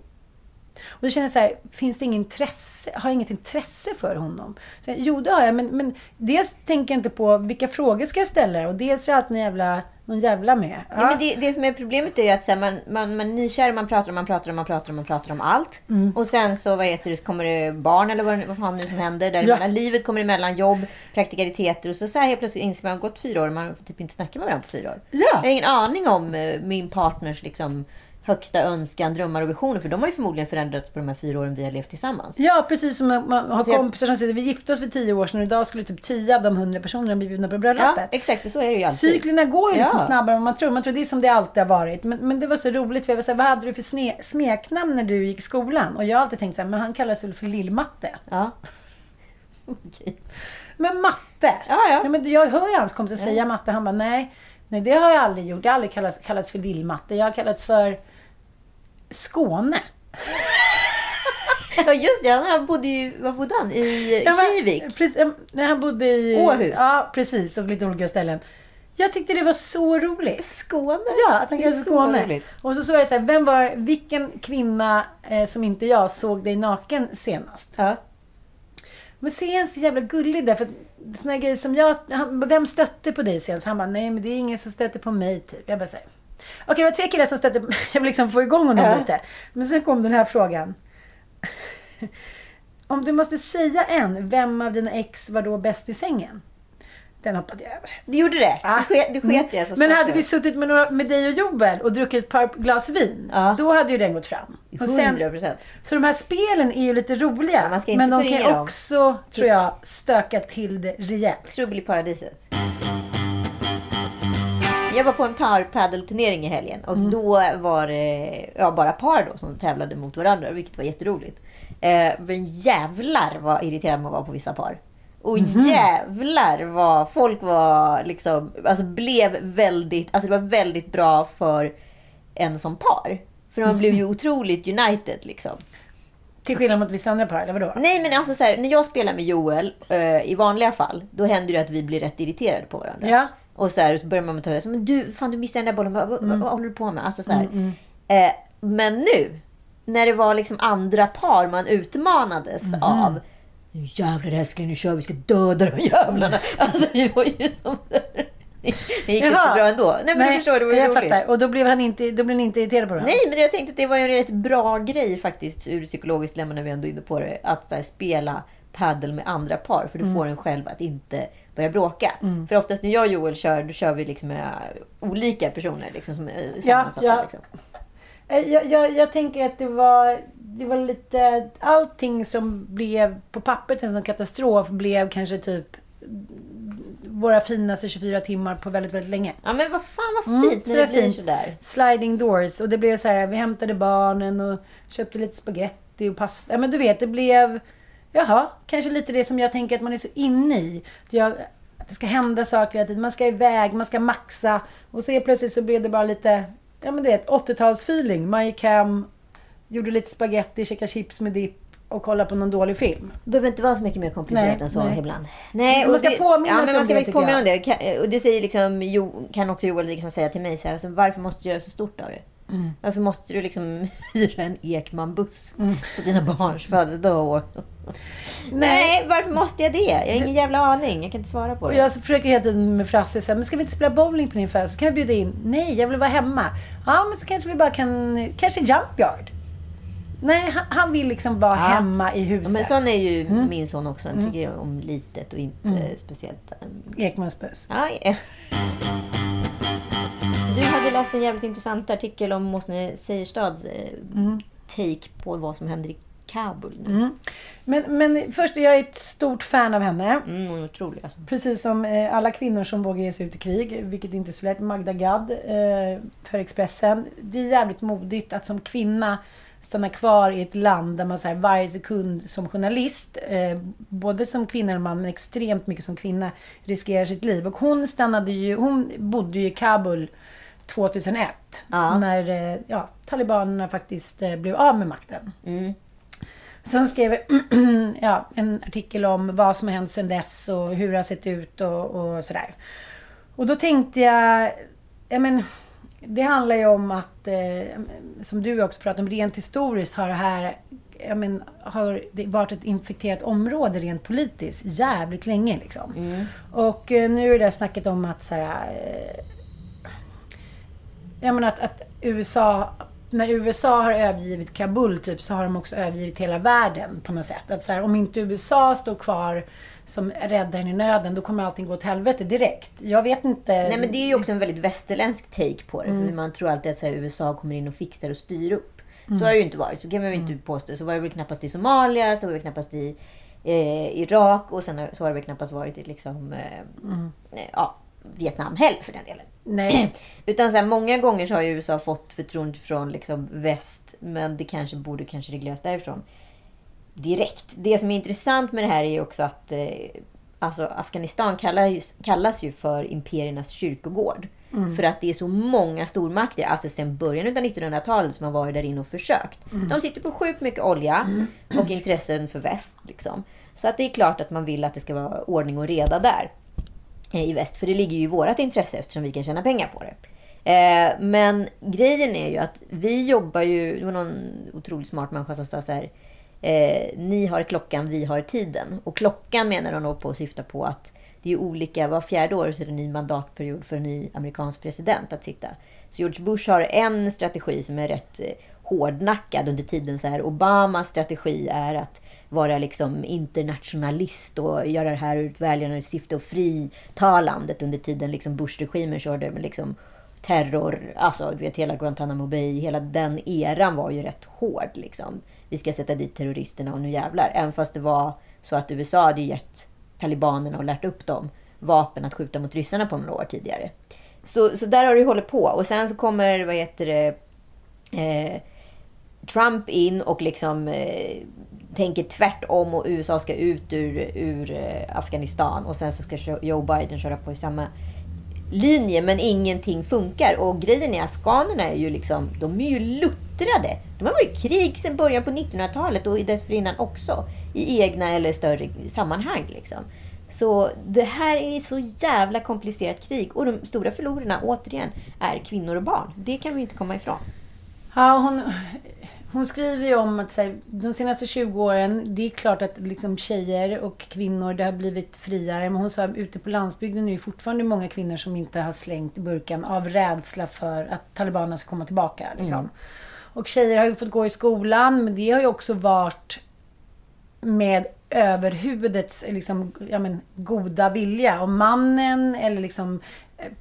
Och då känner jag så här, finns det inget intresse, har jag inget intresse för honom? Så jag, jo, det har jag, men, men dels tänker jag inte på vilka frågor ska jag ställa och dels är alltid någon jävla, någon jävla med. Ja. Ja. men det, det som är problemet är ju att här, man, man, man är nykär, man pratar, man pratar, man pratar, man pratar om allt. Mm. Och sen så vad heter det, så kommer det barn eller vad, vad fan nu som händer. Där Ja. Livet kommer emellan, jobb, praktikaliteter. Och så, så här helt plötsligt inser man att gått fyra år och man har typ inte snackat med varandra på fyra år. Ja. Jag har ingen aning om eh, min partners liksom, högsta önskan, drömmar och visioner. För de har ju förmodligen förändrats på de här fyra åren vi har levt tillsammans. Ja, precis som man man har Så kompisar som säger vi gifte oss för tio år sedan och idag skulle typ tio av de hundra personerna bli bjudna på Ja, bröllopet. exakt. Och så är det ju alltid. Cyklerna går ju liksom Ja. snabbare än man tror. Man tror det är som det alltid har varit. Men, men det var så roligt. För jag var så här, vad hade du för sne, smeknamn när du gick i skolan? Och jag har alltid tänkt så här, men han kallas väl för Lill-Matte. Ja. Okej. Men matte! Ja, ja. men jag hör ju hans kompisar säga matte. Han bara, nej, nej det har jag aldrig gjort. Jag har aldrig kallats, kallats för Lill-Matte. Jag har kallats för Skåne. Ja, just det. Han bodde ju... Var bodde han? I Ja, Kivik? När han bodde i... Åhus. Ja, precis. Och lite olika ställen. Jag tyckte det var så roligt. Skåne? Ja, att han Det så Skåne. roligt. Och så sa jag så här, vem var, vilken kvinna eh, som inte jag såg dig naken senast? Ja. Men är han så jävla gullig där. För såna grejer som jag, han, vem stötte på dig senast? Han bara, nej men det är ingen som stötte på mig typ. Jag bara säger. Okej, det var tre killar som stötte Jag vill liksom få igång honom Ja. lite. Men sen kom den här frågan. Om du måste säga en, vem av dina ex var då bäst i sängen? Den hoppade jag över. Du gjorde det? Ah. Du sket, du sket i att Men hade vi suttit med, några, med dig och Joel och druckit ett par glas vin, Ja. då hade ju den gått fram. Och sen, 100%. så de här spelen är ju lite roliga. Ja, men de kan dem. också, tror jag, stöka till det rejält. Trubbel i paradiset. Jag var på en parpaddelturnering i helgen och då var det ja, bara par då som tävlade mot varandra, vilket var jätteroligt. Eh, men jävlar vad irriterad man var på vissa par. Och jävlar vad folk var liksom, alltså blev väldigt, alltså det var väldigt bra för en som par. För man blev ju otroligt united liksom. Till skillnad mot vissa andra par, eller vadå? Nej men alltså så här, när jag spelar med Joel eh, i vanliga fall, då händer det att vi blir rätt irriterade på varandra. Ja. Och så, här, så börjar man ta men du, fan du missade den där bollen, vad, Mm. vad håller du på med? Alltså, så här. Eh, men nu, när det var liksom andra par man utmanades Mhm. av. Nu jävlar älskling, nu kör vi, vi ska döda de jävlarna. Alltså det var ju som... Det gick inte så Jaha. bra ändå. Nej men du förstår, det var jag roligt. fattar. Och då blev han inte, då blev ni inte irriterade på det? Nej, men jag tänkte att det var en rätt bra grej faktiskt ur psykologiskt dilemma när vi ändå är inne på det. Att här, spela paddel med andra par. För du får en själv att inte börja bråka. För oftast när jag och Joel kör, då kör vi liksom med olika personer liksom, som är sammansatta. ja. Liksom. Eh, Jag, jag, jag tänker att det var, det var lite... Allting som blev på pappret en sån katastrof blev kanske typ våra finaste 24 timmar på väldigt, väldigt länge. Ja, men vad fan vad Mm, fint så när det blir fint. sådär. Sliding doors. Och det blev så här, vi hämtade barnen och köpte lite spaghetti och pasta. Ja men du vet, det blev... Jaha, kanske lite det som jag tänker att man är så inne i. Jag, att det ska hända saker hela tiden. Man ska iväg, man ska maxa. Och så plötsligt så blev det bara lite, ja men du vet, 80-talsfeeling. Man gick hem, gjorde lite spaghetti, käkade chips med dipp och kollade på någon dålig film. Det behöver inte vara så mycket mer komplicerat Nej, än så nej. ibland. Nej, Man ska det, påminnas ja, men man ska det, påminna om det. Och det säger liksom, kan också Joel liksom säga till mig så här, alltså, varför måste du göra så stort av det? Varför måste du liksom hyra en Ekman-buss på dina barns födelsedag? Nej, varför måste jag det? Jag har ingen jävla aning. Jag kan inte svara på Och det. jag försöker hela tiden med Frasse säga, men ska vi inte spela bowling på din födelsedag? Så kan vi bjuda in. Nej, jag vill vara hemma. Ja, men så kanske vi bara kan, kanske jump yard. Nej, han, han vill liksom vara Ja. hemma i Ja, huset. Men sån är ju min son också. Han tycker ju om litet och inte speciellt... um, Ekmans buss. Ja, ja. Du hade läst en jävligt intressant artikel om Måsne Seierstads eh, take på vad som händer i Kabul nu. Men, men först, jag är ett stort fan av henne. Mm, otrolig alltså. Precis som eh, alla kvinnor som vågar ge sig ut i krig, vilket inte är så lätt. Magda Gad eh, för Expressen. Det är jävligt modigt att som kvinna stanna kvar i ett land där man så här, varje sekund som journalist, eh, både som kvinna och man, men extremt mycket som kvinna, riskerar sitt liv. Och hon stannade ju, hon bodde ju i Kabul 2001. Ja. När eh, ja, talibanerna faktiskt eh, blev av med makten. Mm. Hon skrev ja, en artikel om vad som har hänt sedan dess och hur det har sett ut och, och sådär. Och då tänkte jag, ja men, det handlar ju om att, eh, som du också pratade om, rent historiskt har det här ja, men, har det varit ett infekterat område rent politiskt jävligt länge. Liksom. Och eh, nu är det där snacket om att så här, eh, jag menar att, att USA, när USA har övergivit Kabul typ, så har de också övergivit hela världen på något sätt. Att så här, om inte USA står kvar som räddaren i nöden, då kommer allting gå åt helvete direkt. Jag vet inte. Nej men det är ju också en väldigt västerländsk take på det. För man tror alltid att så här, USA kommer in och fixar och styr upp. Så har det ju inte varit. Så kan man ju inte påstå. Så var det väl knappast i Somalia, så var det knappast i eh, Irak och sen så har det väl knappast varit i liksom, eh, eh, ja, Vietnam heller för den delen. Nej. Utan så här, många gånger så har ju USA fått förtroende från liksom väst. Men det kanske borde kanske regleras därifrån. Direkt. Det som är intressant med det här är också att eh, alltså Afghanistan kallas, kallas ju för imperiernas kyrkogård. För att det är så många stormakter, alltså sedan början av 1900-talet, som har varit där inne och försökt. De sitter på sjukt mycket olja och intressen för väst. Liksom. Så att det är klart att man vill att det ska vara ordning och reda där Eh, i väst. För det ligger ju i vårt intresse eftersom vi kan tjäna pengar på det. Eh, men grejen är ju att vi jobbar ju... Det var någon otroligt smart människa som sa så här. Eh, ni har klockan, vi har tiden. Och klockan menar de nog på att syfta på att det är olika. Var fjärde år så är det en ny mandatperiod för en ny amerikansk president att sitta. Så George Bush har en strategi som är rätt eh, hårdnackad under tiden. Så här. Obamas strategi är att vara liksom internationalist och göra det här ur ett välgörande syfte och frita landet under tiden liksom Bush-regimen körde med liksom terror, alltså du vet hela Guantanamo Bay, hela den eran var ju rätt hård liksom. Vi ska sätta dit terroristerna och nu jävlar. Även fast det var så att USA hade gett talibanerna och lärt upp dem vapen att skjuta mot ryssarna på några år tidigare. Så, så där har det hållit på. Och sen så kommer, vad heter det, eh, Trump in och liksom eh, tänker tvärtom och USA ska ut ur, ur eh, Afghanistan. Och sen så ska Joe Biden köra på i samma linje, men ingenting funkar. Och grejen är, afghanerna är ju liksom, de är ju luttrade. De har varit i krig sedan början på 1900-talet och dessförinnan också. I egna eller större sammanhang liksom. Så det här är så jävla komplicerat krig. Och de stora förlorarna, återigen, är kvinnor och barn. Det kan vi inte komma ifrån. Ja, hon, hon skriver ju om att så här, de senaste 20 åren, det är klart att liksom tjejer och kvinnor, det har blivit friare. Men hon sa att ute på landsbygden är det fortfarande många kvinnor som inte har slängt burkan av rädsla för att talibanerna ska komma tillbaka. Liksom. Och tjejer har ju fått gå i skolan, men det har ju också varit med överhuvudets liksom, ja, men, goda vilja. Om mannen eller liksom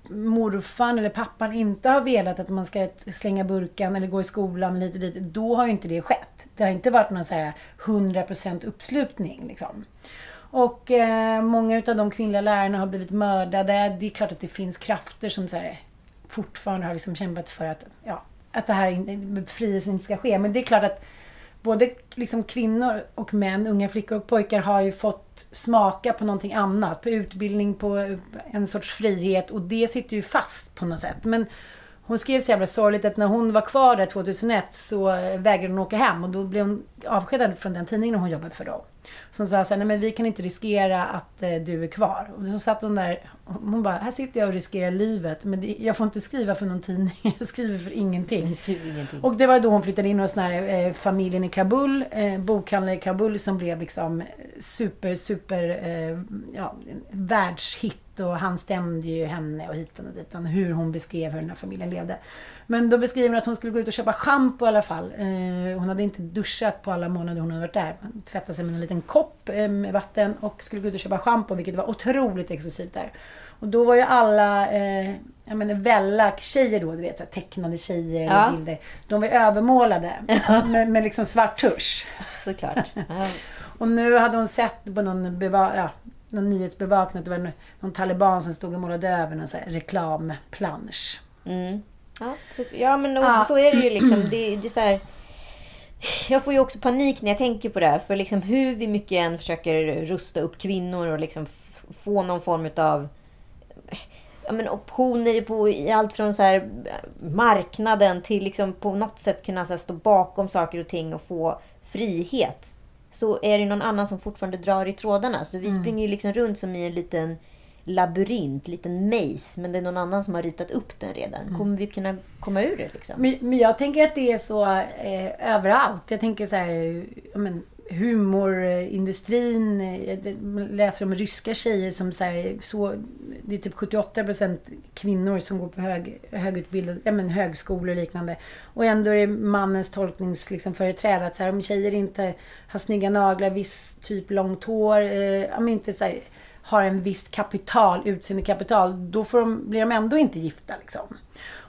morfan eller pappan inte har velat att man ska slänga burkan eller gå i skolan lite och dit, då har ju inte det skett. Det har inte varit någon så här 100% uppslutning. Liksom. Och eh, många av de kvinnliga lärarna har blivit mördade. Det är klart att det finns krafter som så här, fortfarande har liksom kämpat för att, ja, att det här befrielsen inte ska ske. Men det är klart att både liksom kvinnor och män, unga flickor och pojkar har ju fått smaka på någonting annat. På utbildning, på en sorts frihet och det sitter ju fast på något sätt. Men hon skrev så jävla sorgligt att när hon var kvar där 2001 så eh, vägrade hon åka hem och då blev hon avskedad från den tidningen hon jobbade för då. Som sa så här, nej men vi kan inte riskera att eh, du är kvar. Och så satt hon där, hon bara, här sitter jag och riskerar livet. Men det, jag får inte skriva för någon tidning, jag skriver för ingenting. Jag skriver ingenting. Och det var då hon flyttade in hos den här eh, familjen i Kabul, eh, bokhandlare i Kabul som blev liksom super, super, eh, ja, världshit. Och han stämde ju henne och hitan och ditan, hur hon beskrev hur den här familjen levde. Men då beskriver hon att hon skulle gå ut och köpa schampo i alla fall. Eh, hon hade inte duschat på alla månader hon hade varit där. Hon tvättade sig med en liten kopp eh, med vatten och skulle gå ut och köpa schampo, vilket var otroligt exklusivt där. Och då var ju alla, eh, jag menar Vellack-tjejer då, du vet så här, tecknade tjejer Ja. eller bilder. De var övermålade med, med liksom svart tusch. Såklart. Ja. Och nu hade hon sett på någon, beva- ja, någon nyhetsbevakning att det var någon, någon taliban som stod och målade över någon så här reklamplansch. Mm. Ja, så, ja, men och, Ja. så är det ju liksom. Det, det är så här, jag får ju också panik när jag tänker på det här. För liksom hur vi mycket än försöker rusta upp kvinnor och liksom få någon form av ja, men optioner på i allt från så här, marknaden till liksom på något sätt kunna så här, stå bakom saker och ting och få frihet. Så är det någon annan som fortfarande drar i trådarna. Så vi springer ju liksom runt som i en liten labyrint, liten maze. Men det är någon annan som har ritat upp den redan. Kommer vi kunna komma ur det liksom? Men, men jag tänker att det är så eh, överallt. Jag tänker så här, ja, men, humorindustrin. eh, Jag läser om ryska tjejer som så här, så, det är typ 78% kvinnor som går på hög, högutbildade, ja, men högskolor och liknande. Och ändå är det mannens tolkningsföreträde liksom, företräde att så här, om tjejer inte har snygga naglar, viss typ långt hår, eh, inte så här, har en visst kapital, utseendekapital, då får de, blir de ändå inte gifta. Liksom.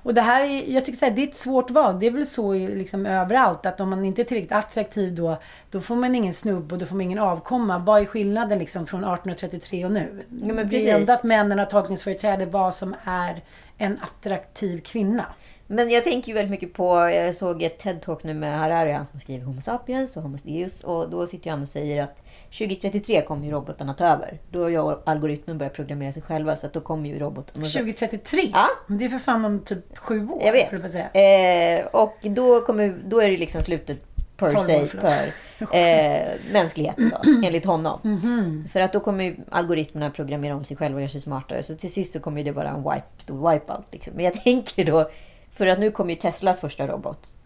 Och det här är, jag tycker så här, det är ett svårt val. Det är väl så liksom överallt att om man inte är tillräckligt attraktiv då, då får man ingen snubb och då får man ingen avkomma. Vad är skillnaden liksom från 1833 och nu? men det är ändå att männen har tolkningsföreträde vad som är en attraktiv kvinna. Men jag tänker ju väldigt mycket på, jag såg ett TED-talk nu med Harari, han som skriver Homo sapiens och Homo deus. Och då sitter han och säger att 2033 kommer ju robotarna ta över. Då har algoritmen börjat programmera sig själva, så att då kommer ju robotarna... 2033? Ja. Men Det är för fan om typ sju år. Jag vet. att säga. Eh, och då, kommer, då är det liksom slutet per 12 år, se för eh, mänskligheten då, enligt honom. Mhm. För att då kommer ju algoritmerna programmera om sig själva och göra sig smartare. Så till sist så kommer ju det vara en wipe, stor wipeout. Liksom. Men jag tänker då, för att nu kommer ju Teslas första robot,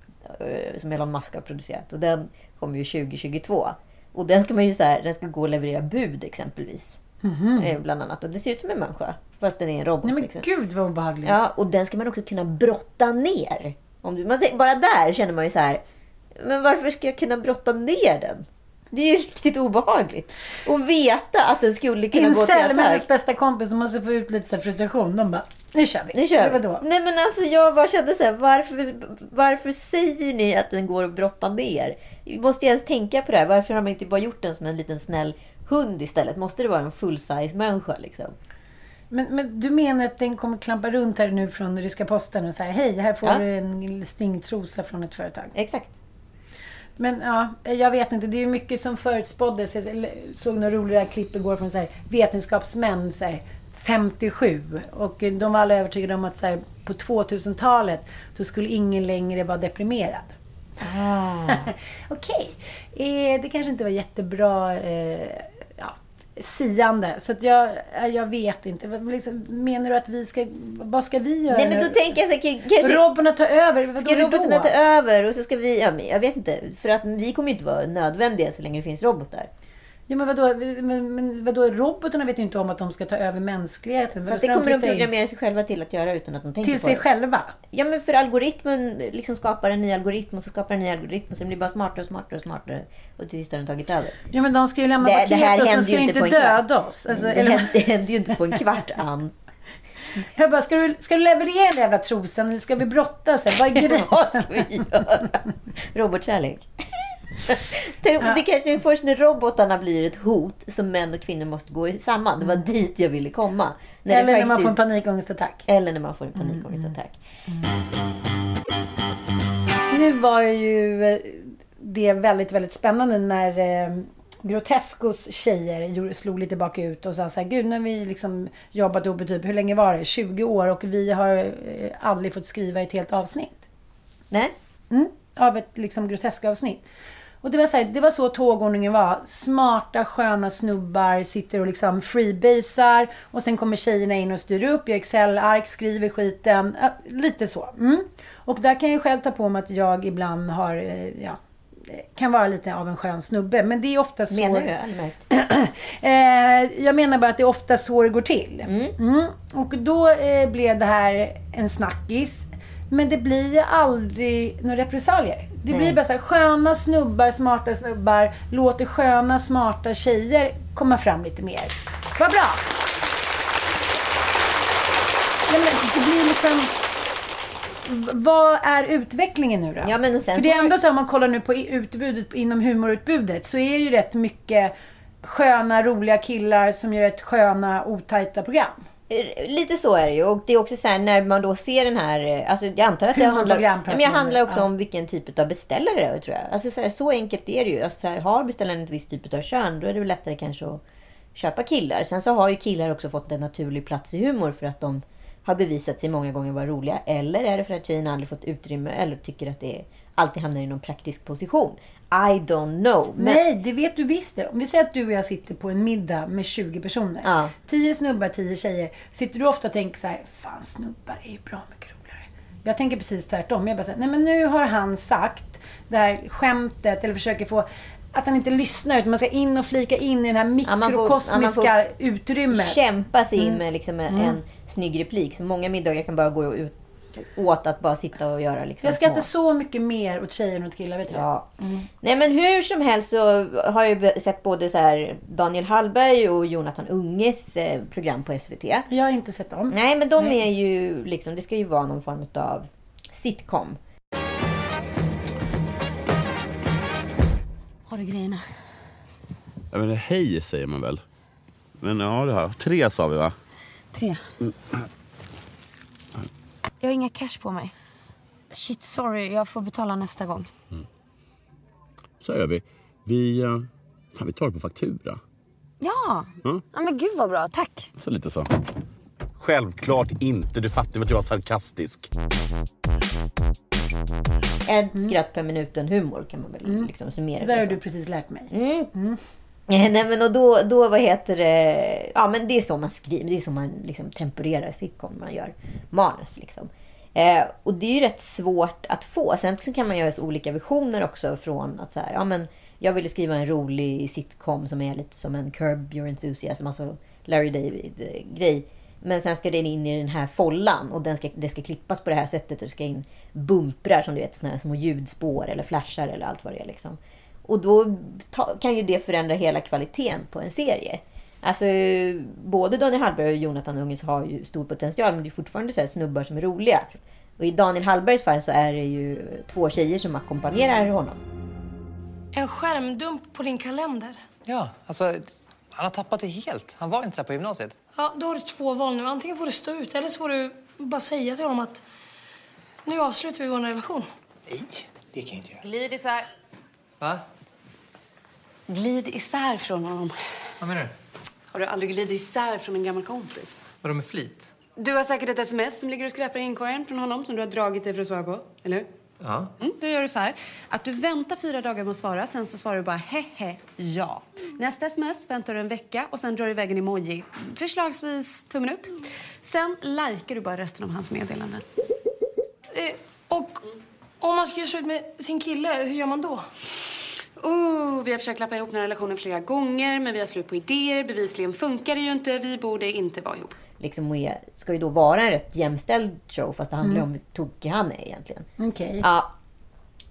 eh, som Elon Musk har producerat. Och den kommer ju 2022. Och den ska man ju så här, den ska gå och leverera bud exempelvis. Eh, bland annat. Och det ser ut som en människa, fast den är en robot. Nej men liksom. gud vad obehagligt. Ja, och den ska man också kunna brotta ner. Om du, man, bara där känner man ju så här, men varför ska jag kunna brotta ner den? Det är ju riktigt obehagligt. Och veta att den skulle kunna gå till Incel attack. hennes bästa kompis, de måste få ut lite så frustration. De bara, nu kör vi. Nu kör vi. Nej men alltså jag bara kände så här, varför, varför säger ni att den går att brotta ner? Måste jag ens tänka på det här? Varför har man inte bara gjort den som en liten snäll hund istället? Måste det vara en full-size människa liksom? Men, men du menar att den kommer klampa runt här nu från ryska posten och säga hej, här får Ja. du en stingtrosa från ett företag. Exakt. Men ja, jag vet inte. Det är ju mycket som förutspåddes. Jag såg några roliga klipp igår från så här, vetenskapsmän så här, 57. Och de var alla övertygade om att så här, på 2000-talet då skulle ingen längre vara deprimerad. Ah. Okej, eh, det kanske inte var jättebra eh, siande. Så att jag, eh, jag vet inte. Liksom, menar du att vi ska... Vad ska vi göra? Nej men då nu? tänker jag så här, kanske... Robotarna tar över? Vad Ska robotarna ta över och så ska vi... Ja, men jag vet inte. För att vi kommer ju inte vara nödvändiga så länge det finns robotar. Ja, men vadå, men, men vadå, robotarna vet ju inte om att de ska ta över mänskligheten. Vadå, Fast det kommer de in programmera sig själva till att göra utan att de tänker Till på sig det. själva? Ja, men för algoritmen liksom skapar en ny algoritm och så skapar en ny algoritm och sen blir bara smartare och smartare och smartare. Och till sist har den tagit över. Ja, men de ska ju lämna Det- paket det här och de händer ska ju inte döda oss. Alltså, det, eller, det händer ju inte på en kvart, Ann. jag bara, ska du, ska du leverera den jävla trosan eller ska vi brottas? Vad är grejen? Vad ska vi göra? Robotkärlek. Det, kanske är först när robotarna blir ett hot som män och kvinnor måste gå samman. Det var dit jag ville komma. När Eller när man får en faktiskt- panikångestattack. Eller när man får en panikångestattack. Nu var ju eh, det väldigt, väldigt spännande när eh, Groteskos tjejer slog lite bakut och sa så här, gud nu har vi liksom jobbat ihop typ, hur länge var det? 20 år och vi har eh, aldrig fått skriva ett helt avsnitt. Nej? Mm, av ett liksom grotesk avsnitt. Och det var, så här, det var så tågordningen var. Smarta, sköna snubbar sitter och liksom freebasar. Och sen kommer tjejerna in och styr upp, gör Excel-ark, skriver skiten. Lite så. Mm. Och där kan jag själv ta på mig att jag ibland har, eh, ja, kan vara lite av en skön snubbe. Men det är ofta så... Menar du? Eh, jag menar bara att det är ofta så det går till. Mm. Och då eh, blev det här en snackis. Men det blir aldrig några repressalier. Det blir bara så här, sköna snubbar, smarta snubbar, låter sköna, smarta tjejer komma fram lite mer. Vad bra! Ja, men det blir liksom... Vad är utvecklingen nu då? Ja, men och sen För det är ändå så om man kollar nu på utbudet inom humorutbudet så är det ju rätt mycket sköna, roliga killar som gör ett sköna, otajta program. Eh, Lite så är det ju. Och det är också så här när man då ser den här... eh, Alltså jag antar att det handlar, ja, men jag handlar också ja. om vilken typ av beställare det är, tror jag. Alltså så, här, så enkelt är det ju. Alltså, så här, har beställaren ett visst typ av kön, då är det väl lättare kanske att köpa killar. Sen så har ju killar också fått en naturlig plats i humor för att de har bevisat sig många gånger vara roliga. Eller är det för att tjejerna aldrig fått utrymme eller tycker att det alltid hamnar i någon praktisk position. I don't know. Men, Nej, det vet du visst det. Om vi säger att du och jag sitter på en middag med 20 personer. Ja. 10 snubbar, 10 tjejer. Sitter du ofta och tänker så här, fan snubbar är ju bra mycket roligare. Jag tänker precis tvärtom. Jag bara säger, nej men nu har han sagt det här skämtet eller försöker få att han inte lyssnar utan man ska in och flika in i det här mikrokosmiska ja, man får utrymmet. kämpa sig Mm. in med liksom en, en snygg replik. Så många middagar kan bara gå ut åt att bara sitta och göra liksom Jag skrattar små- så mycket mer åt tjejer än åt killar, vet du Ja. Nej men hur som helst så har jag sett både så här Daniel Hallberg och Jonathan Unges eh, program på SVT. Jag har inte sett dem. Nej men de är ju liksom, det ska ju vara någon form av sitcom. Har du grejerna? Ja, men hej säger man väl? Men ja, det här. Tre sa vi va? Tre. Jag har inga cash på mig. Shit, sorry. Jag får betala nästa gång. Så gör vi. Vi, eh, fan, vi tar det på faktura. Ja! Mm. ja men gud vad bra. Tack. Så lite så. Självklart inte. Du fattar att jag var sarkastisk. Ett skratt per minuten humor kan man väl liksom summera Det där det har du precis lärt mig. Mm. Eh, nej men och då, då vad heter det? Ja men det är så man skriver. Det är så man liksom temporerar sitcom. Man gör manus liksom. Eh, och det är ju rätt svårt att få. Sen så kan man göra så olika visioner också från att så här, ja men jag ville skriva en rolig sitcom som är lite som en Curb Your Enthusiasm, alltså Larry David-grej. Men sen ska den in i den här follan och den ska, det ska klippas på det här sättet. Och det ska in bumprar som du vet, såna här små ljudspår eller flashar eller allt vad det är. Liksom. Och då kan ju det förändra hela kvaliteten på en serie. Alltså, både Daniel Hallberg och Jonathan Unges har ju stor potential, men det är fortfarande så här snubbar som är roliga. Och i Daniel Hallbergs fall så är det ju två tjejer som ackompanjerar honom. En skärmdump på din kalender. Ja, alltså han har tappat det helt. Han var inte så här på gymnasiet. Ja, då har du två val nu. Antingen får du stå ut eller så får du bara säga till honom att nu avslutar vi vår relation. Nej, det kan jag inte göra. Glid isär. Va? Glid isär från honom. Vad menar du? Har du aldrig glidit isär från en gammal kompis? Vadå med flit? Du har säkert ett sms som ligger och skräpar i inkorgen från honom som du har dragit dig för att svara på, eller hur? Ja. Mm, då gör du så här, att du väntar fyra dagar med att svara, sen så svarar du bara hehe, ja. Nästa sms väntar du en vecka och sen drar du iväg en emoji, förslagsvis tummen upp. Sen likar du bara resten av hans meddelanden. Eh, och om man ska göra slut med sin kille, hur gör man då? Oh, vi har försökt klappa ihop den här relationen flera gånger, men vi har slut på idéer. Bevisligen funkar det ju inte. Vi borde inte vara ihop. Liksom och är, ska ju då vara en rätt jämställd show, fast det handlar ju om hur tokig han är egentligen. Okej. Ja.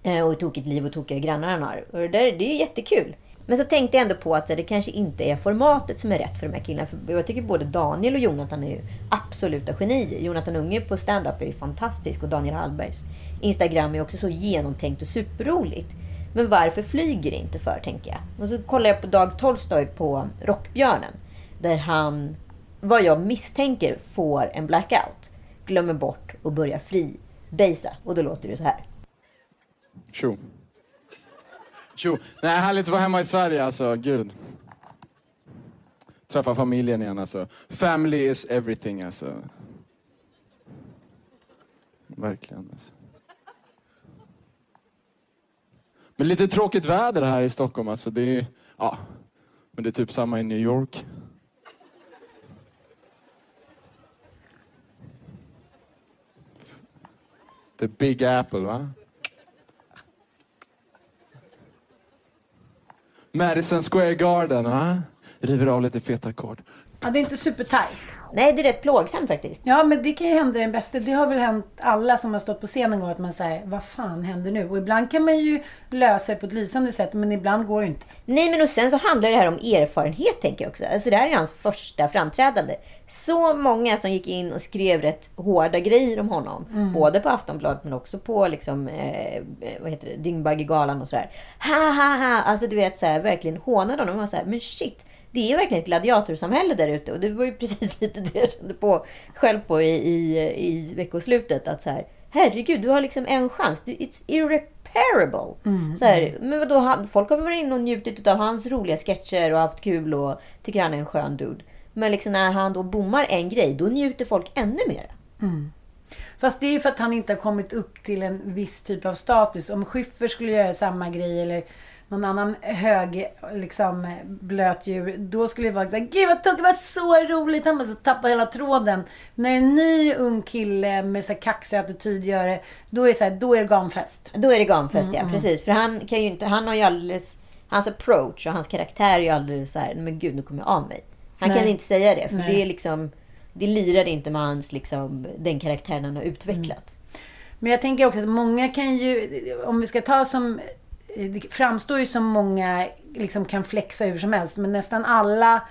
Eh, Och hur tokigt liv och tokiga grannar han har. Och det, där, det är ju jättekul. Men så tänkte jag ändå på att det kanske inte är formatet som är rätt för de här killarna. För jag tycker både Daniel och Jonathan är ju absoluta genier. Jonathan Unge på stand-up är ju fantastisk och Daniel Hallbergs Instagram är också så genomtänkt och superroligt. Men varför flyger det inte för, tänker jag. Och så kollar jag på Dag Tolstoy på Rockbjörnen. Där han, vad jag misstänker, får en blackout. Glömmer bort och börjar fribasa. Och då låter det så här. Tjo. Tjo. Nej, härligt att vara hemma i Sverige alltså. Gud. Träffa familjen igen alltså. Family is everything alltså. Verkligen alltså. Men lite tråkigt väder här i Stockholm alltså. Det är, ja, men det är typ samma i New York. The Big Apple, va? Madison Square Garden, va? River av lite feta ackord. Ja, det är inte supertajt. Nej, det är rätt plågsamt faktiskt. Ja, men det kan ju hända den bästa. Det har väl hänt alla som har stått på scen en gång att man säger vad fan händer nu? Och ibland kan man ju lösa det på ett lysande sätt, men ibland går det inte. Nej, men och sen så handlar det här om erfarenhet, tänker jag också. Alltså det här är hans första framträdande. Så många som gick in och skrev rätt hårda grejer om honom. Mm. Både på Aftonbladet, men också på liksom, eh, vad heter det, Dyngbaggegalan och sådär. Ha, ha, ha! Alltså du vet, så här, verkligen hånade honom. Och var så här, men shit! Det är verkligen ett gladiatorsamhälle där ute. Och det var ju precis lite det jag kände på, själv på i, i, i veckoslutet. Att så här, herregud, du har liksom en chans. It's irreparable. Mm, Så här, men vadå, han, folk har varit inne och njutit av hans roliga sketcher och haft kul och tycker han är en skön dude. Men liksom när han då bommar en grej, då njuter folk ännu mer. Fast det är för att han inte har kommit upp till en viss typ av status. Om Schyffert skulle göra samma grej eller någon annan hög, liksom blöt djur. Då skulle det vara såhär, gud vad tokigt, det var så roligt. Han bara så tappar hela tråden. När en ny ung kille med så här kaxig attityd gör det, då är det så här, då är det gamfest. Då är det gamfest, Mm, ja. mm. Precis. För han kan ju inte, han har ju alldeles, hans approach och hans karaktär är ju alldeles så här, "Nej, men gud, nu kommer jag av mig. Han kan Nej. inte säga det, för Nej. det är liksom, det lirar inte med hans, liksom, den karaktären han har utvecklat. Men jag tänker också att många kan ju, om vi ska ta som, det framstår ju som många liksom kan flexa hur som helst. Men nästan alla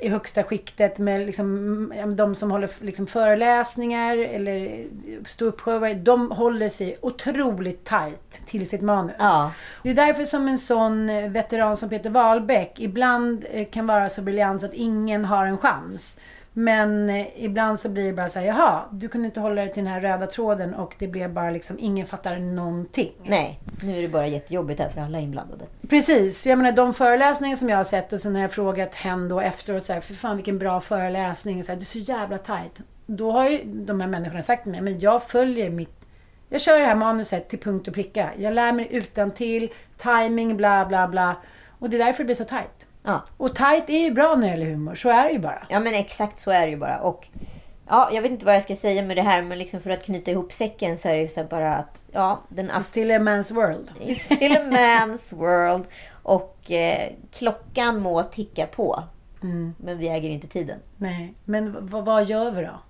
i högsta skiktet med liksom, men de som håller liksom föreläsningar eller ståuppshower. De håller sig otroligt tight till sitt manus. Ja. Det är därför som en sån eh, veteran som Peter Wahlbeck ibland eh, kan vara så briljant att ingen har en chans. Men eh, ibland så blir det bara så här, jaha, du kunde inte hålla dig till den här röda tråden och det blev bara liksom, ingen fattar någonting. Nej, nu är det bara jättejobbigt här för alla inblandade. Precis. Jag menar de föreläsningar som jag har sett och sen har jag frågat hen då efteråt så här, för fan vilken bra föreläsning. Så här, det är så jävla tight. Då har ju de här människorna sagt till mig, men jag följer mitt jag kör det här manuset till punkt och pricka. Jag lär mig utan till timing, bla bla bla. Och det är därför det blir så tight. Ja. Och tight är ju bra när det gäller humor. Så är det ju bara. Ja, men exakt så är det ju bara. Och ja, jag vet inte vad jag ska säga med det här, men liksom för att knyta ihop säcken så är det ju så bara att ja, den It's still a man's world. It's still a man's world. Och eh, klockan må ticka på. Mm. Men vi äger inte tiden. Nej, men vad gör vi då?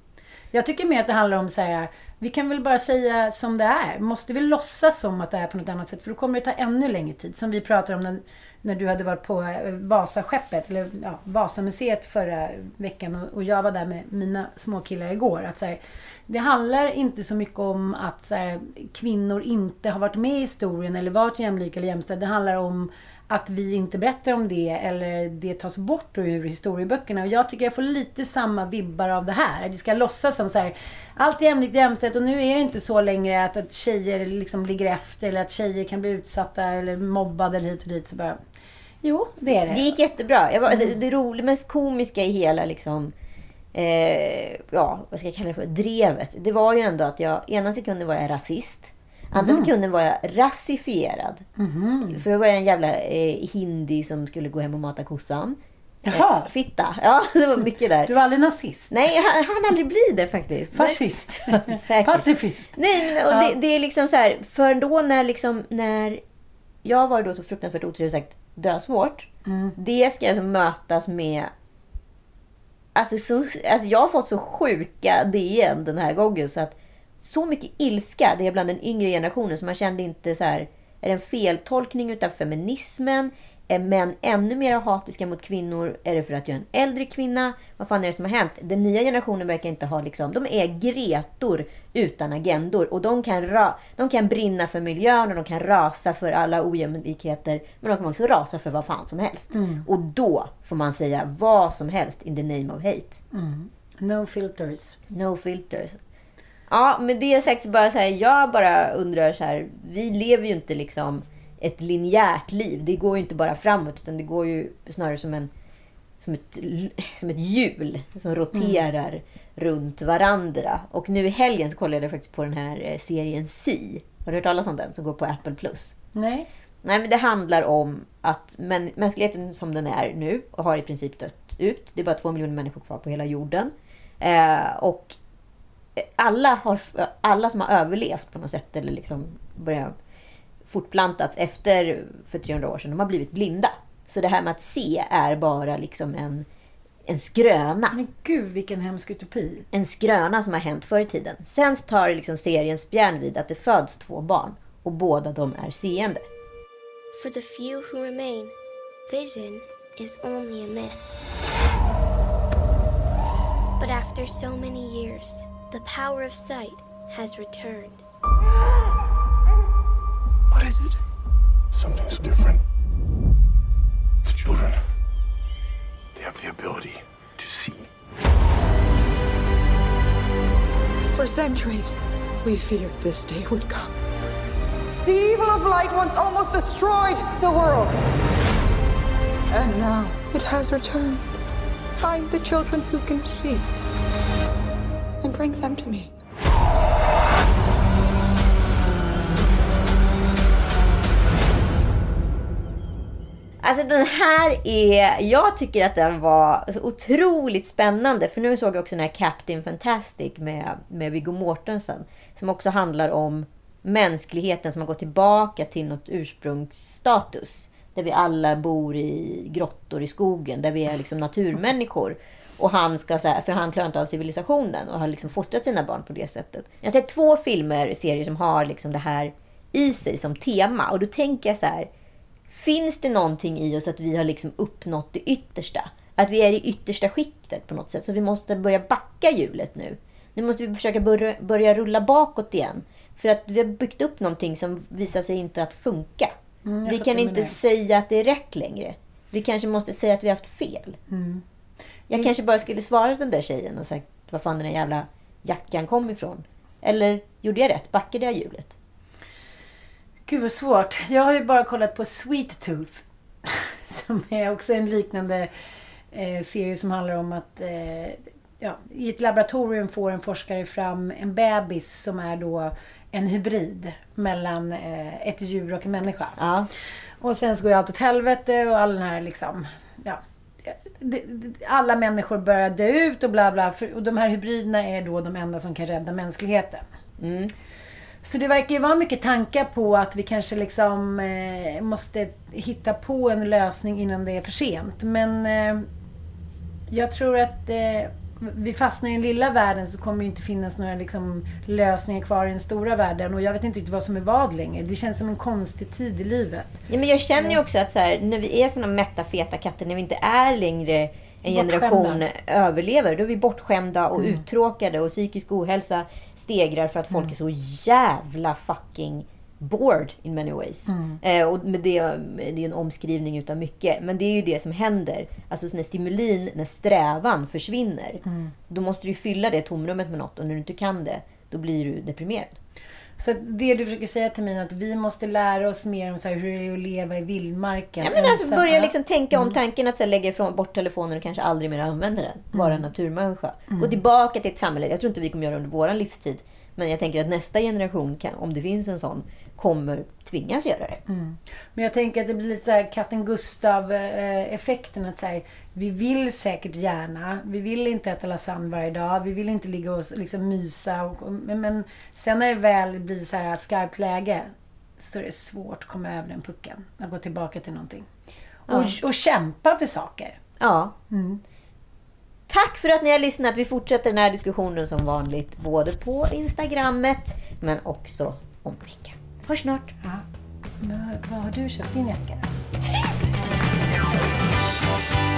Jag tycker mer att det handlar om så här, vi kan väl bara säga som det är. Måste vi låtsas som att det är på något annat sätt? För då kommer det ta ännu längre tid. Som vi pratade om när, när du hade varit på eh, Vasaskeppet, eller ja, Vasamuseet förra veckan. Och, jag var där med mina småkillar igår. Att så här, det handlar inte så mycket om att så här, kvinnor inte har varit med i historien eller varit jämlika eller jämställda. Det handlar om att vi inte berättar om det eller det tas bort ur historieböckerna. Och jag tycker jag får lite samma vibbar av det här. Att vi ska låtsas som så här, allt är jämlikt jämställt och nu är det inte så längre att, att tjejer liksom ligger efter eller att tjejer kan bli utsatta eller mobbade eller hit och dit. Så bara, jo, det är det. Det gick jättebra. Jag var, det, det roliga, mest komiska i hela liksom, eh, ja, vad ska jag kalla det för, drevet. Det var ju ändå att jag, ena sekunden var jag rasist. Andra Mhm. sekunden var jag rasifierad. För då var jag en jävla eh, hindi som skulle gå hem och mata kossan. Jaha. Eh, fitta. Ja, det var mycket där. Du var aldrig nazist? Nej, jag hann han aldrig bli det faktiskt. Fascist? Pacifist? Nej, men och Ja. det, det är liksom så här, för då när liksom, när jag var då så fruktansvärt otrevligt sagt dösvårt. Mm. Det ska alltså mötas med Alltså, så, alltså jag har fått så sjuka DM den här gången så att så mycket ilska det är bland den yngre generationen så man kände inte så här är det en feltolkning utav feminismen? Är män ännu mer hatiska mot kvinnor? Är det för att jag är en äldre kvinna? Vad fan är det som har hänt? Den nya generationen verkar inte ha liksom, de är gretor utan agendor och de kan, ra, de kan brinna för miljön och de kan rasa för alla ojämlikheter men de kan också rasa för vad fan som helst. Mm. Och då får man säga vad som helst in the name of hate. Mm. No filters. No filters. Ja, med det sagt så bara så här, jag bara undrar så här, vi lever ju inte liksom ett linjärt liv. Det går ju inte bara framåt, utan det går ju snarare som en som ett, som ett hjul som roterar runt varandra. Och nu i helgen så kollade jag faktiskt på den här eh, serien Si. Har du hört talas om den? Som går på Apple+. Nej. Nej, men det handlar om att män, mänskligheten som den är nu och har i princip dött ut. Det är bara två miljoner människor kvar på hela jorden. Eh, och alla, har, alla som har överlevt på något sätt eller liksom börjat fortplantats efter för 300 år sedan, de har blivit blinda. Så det här med att se är bara liksom en, en skröna. Men gud, vilken hemsk utopi. En skröna som har hänt förr i tiden. Sen tar liksom serien spjärn vid att det föds två barn och båda de är seende. For the few who remain, vision is only a myth. But after so many years, the power of sight has returned. What is it? Something's different. The children, they have the ability to see. For centuries, we feared this day would come. The evil of light once almost destroyed the world. And now it has returned. Find the children who can see and bring them to me. Alltså den här är... Jag tycker att den var så otroligt spännande. För nu såg jag också den här Captain Fantastic med, med Viggo Mortensen. Som också handlar om mänskligheten som har gått tillbaka till något ursprungsstatus. Där vi alla bor i grottor i skogen. Där vi är liksom naturmänniskor. Och han ska så här, för han klarar inte av civilisationen och har liksom fostrat sina barn på det sättet. Jag har sett två filmer, serier som har liksom det här i sig som tema. Och då tänker jag så här. Finns det någonting i oss att vi har liksom uppnått det yttersta? Att vi är i yttersta skiktet på något sätt. Så vi måste börja backa hjulet nu. Nu måste vi försöka börja, börja rulla bakåt igen. För att vi har byggt upp någonting som visar sig inte att funka. Mm, vi kan inte det. säga att det är rätt längre. Vi kanske måste säga att vi har haft fel. Mm. Jag kanske bara skulle svara den där tjejen och sagt var fan den där jävla jackan kom ifrån. Eller gjorde jag rätt? Backade jag hjulet? Gud vad svårt. Jag har ju bara kollat på Sweet Tooth. Som är också en liknande eh, serie som handlar om att eh, ja, i ett laboratorium får en forskare fram en bebis som är då en hybrid mellan eh, ett djur och en människa. Ja. Och sen så går ju allt åt helvete och all den här liksom, ja. det- det- Alla människor börjar dö ut och bla bla. För, och de här hybriderna är då de enda som kan rädda mänskligheten. Mm. Så det verkar ju vara mycket tankar på att vi kanske liksom eh, måste hitta på en lösning innan det är för sent. Men eh, jag tror att eh, vi fastnar i den lilla världen så kommer det inte finnas några liksom, lösningar kvar i den stora världen. Och jag vet inte riktigt vad som är vad längre. Det känns som en konstig tid i livet. Ja, men jag känner ju också att så här, när vi är såna mätta, feta katter, när vi inte är längre en generation överlevare, då är vi bortskämda och Mm. uttråkade och psykisk ohälsa stegrar för att folk är så jävla fucking bored in many ways. Mm. Eh, och med det, det är en omskrivning utav mycket. Men det är ju det som händer. Alltså när stimulin, när strävan försvinner, Mm. då måste du fylla det tomrummet med något. Och när du inte kan det, då blir du deprimerad. Så det du försöker säga till mig är att vi måste lära oss mer om så här, hur det är att leva i vildmarken. Ja, men alltså börja Ja. liksom tänka om Mm. tanken att så här, lägga ifrån bort telefonen och kanske aldrig mer använda den. Vara en naturmänniska. Mm. Gå tillbaka till ett samhälle. Jag tror inte vi kommer göra det under vår livstid. Men jag tänker att nästa generation, kan, om det finns en sån, kommer tvingas göra det. Mm. Men jag tänker att det blir lite så här katten Gustav-effekten. Att så här, vi vill säkert gärna. Vi vill inte äta lasagne varje dag. Vi vill inte ligga och liksom mysa. Och, men, men sen när det väl blir så här skarpt läge så är det svårt att komma över den pucken. Att gå tillbaka till någonting. Och, och kämpa för saker. Ja. Mm. Tack för att ni har lyssnat. Vi fortsätter den här diskussionen som vanligt. Både på Instagrammet, men också om en vecka. Hörs snart. Ja. Men vad har du köpt din jacka?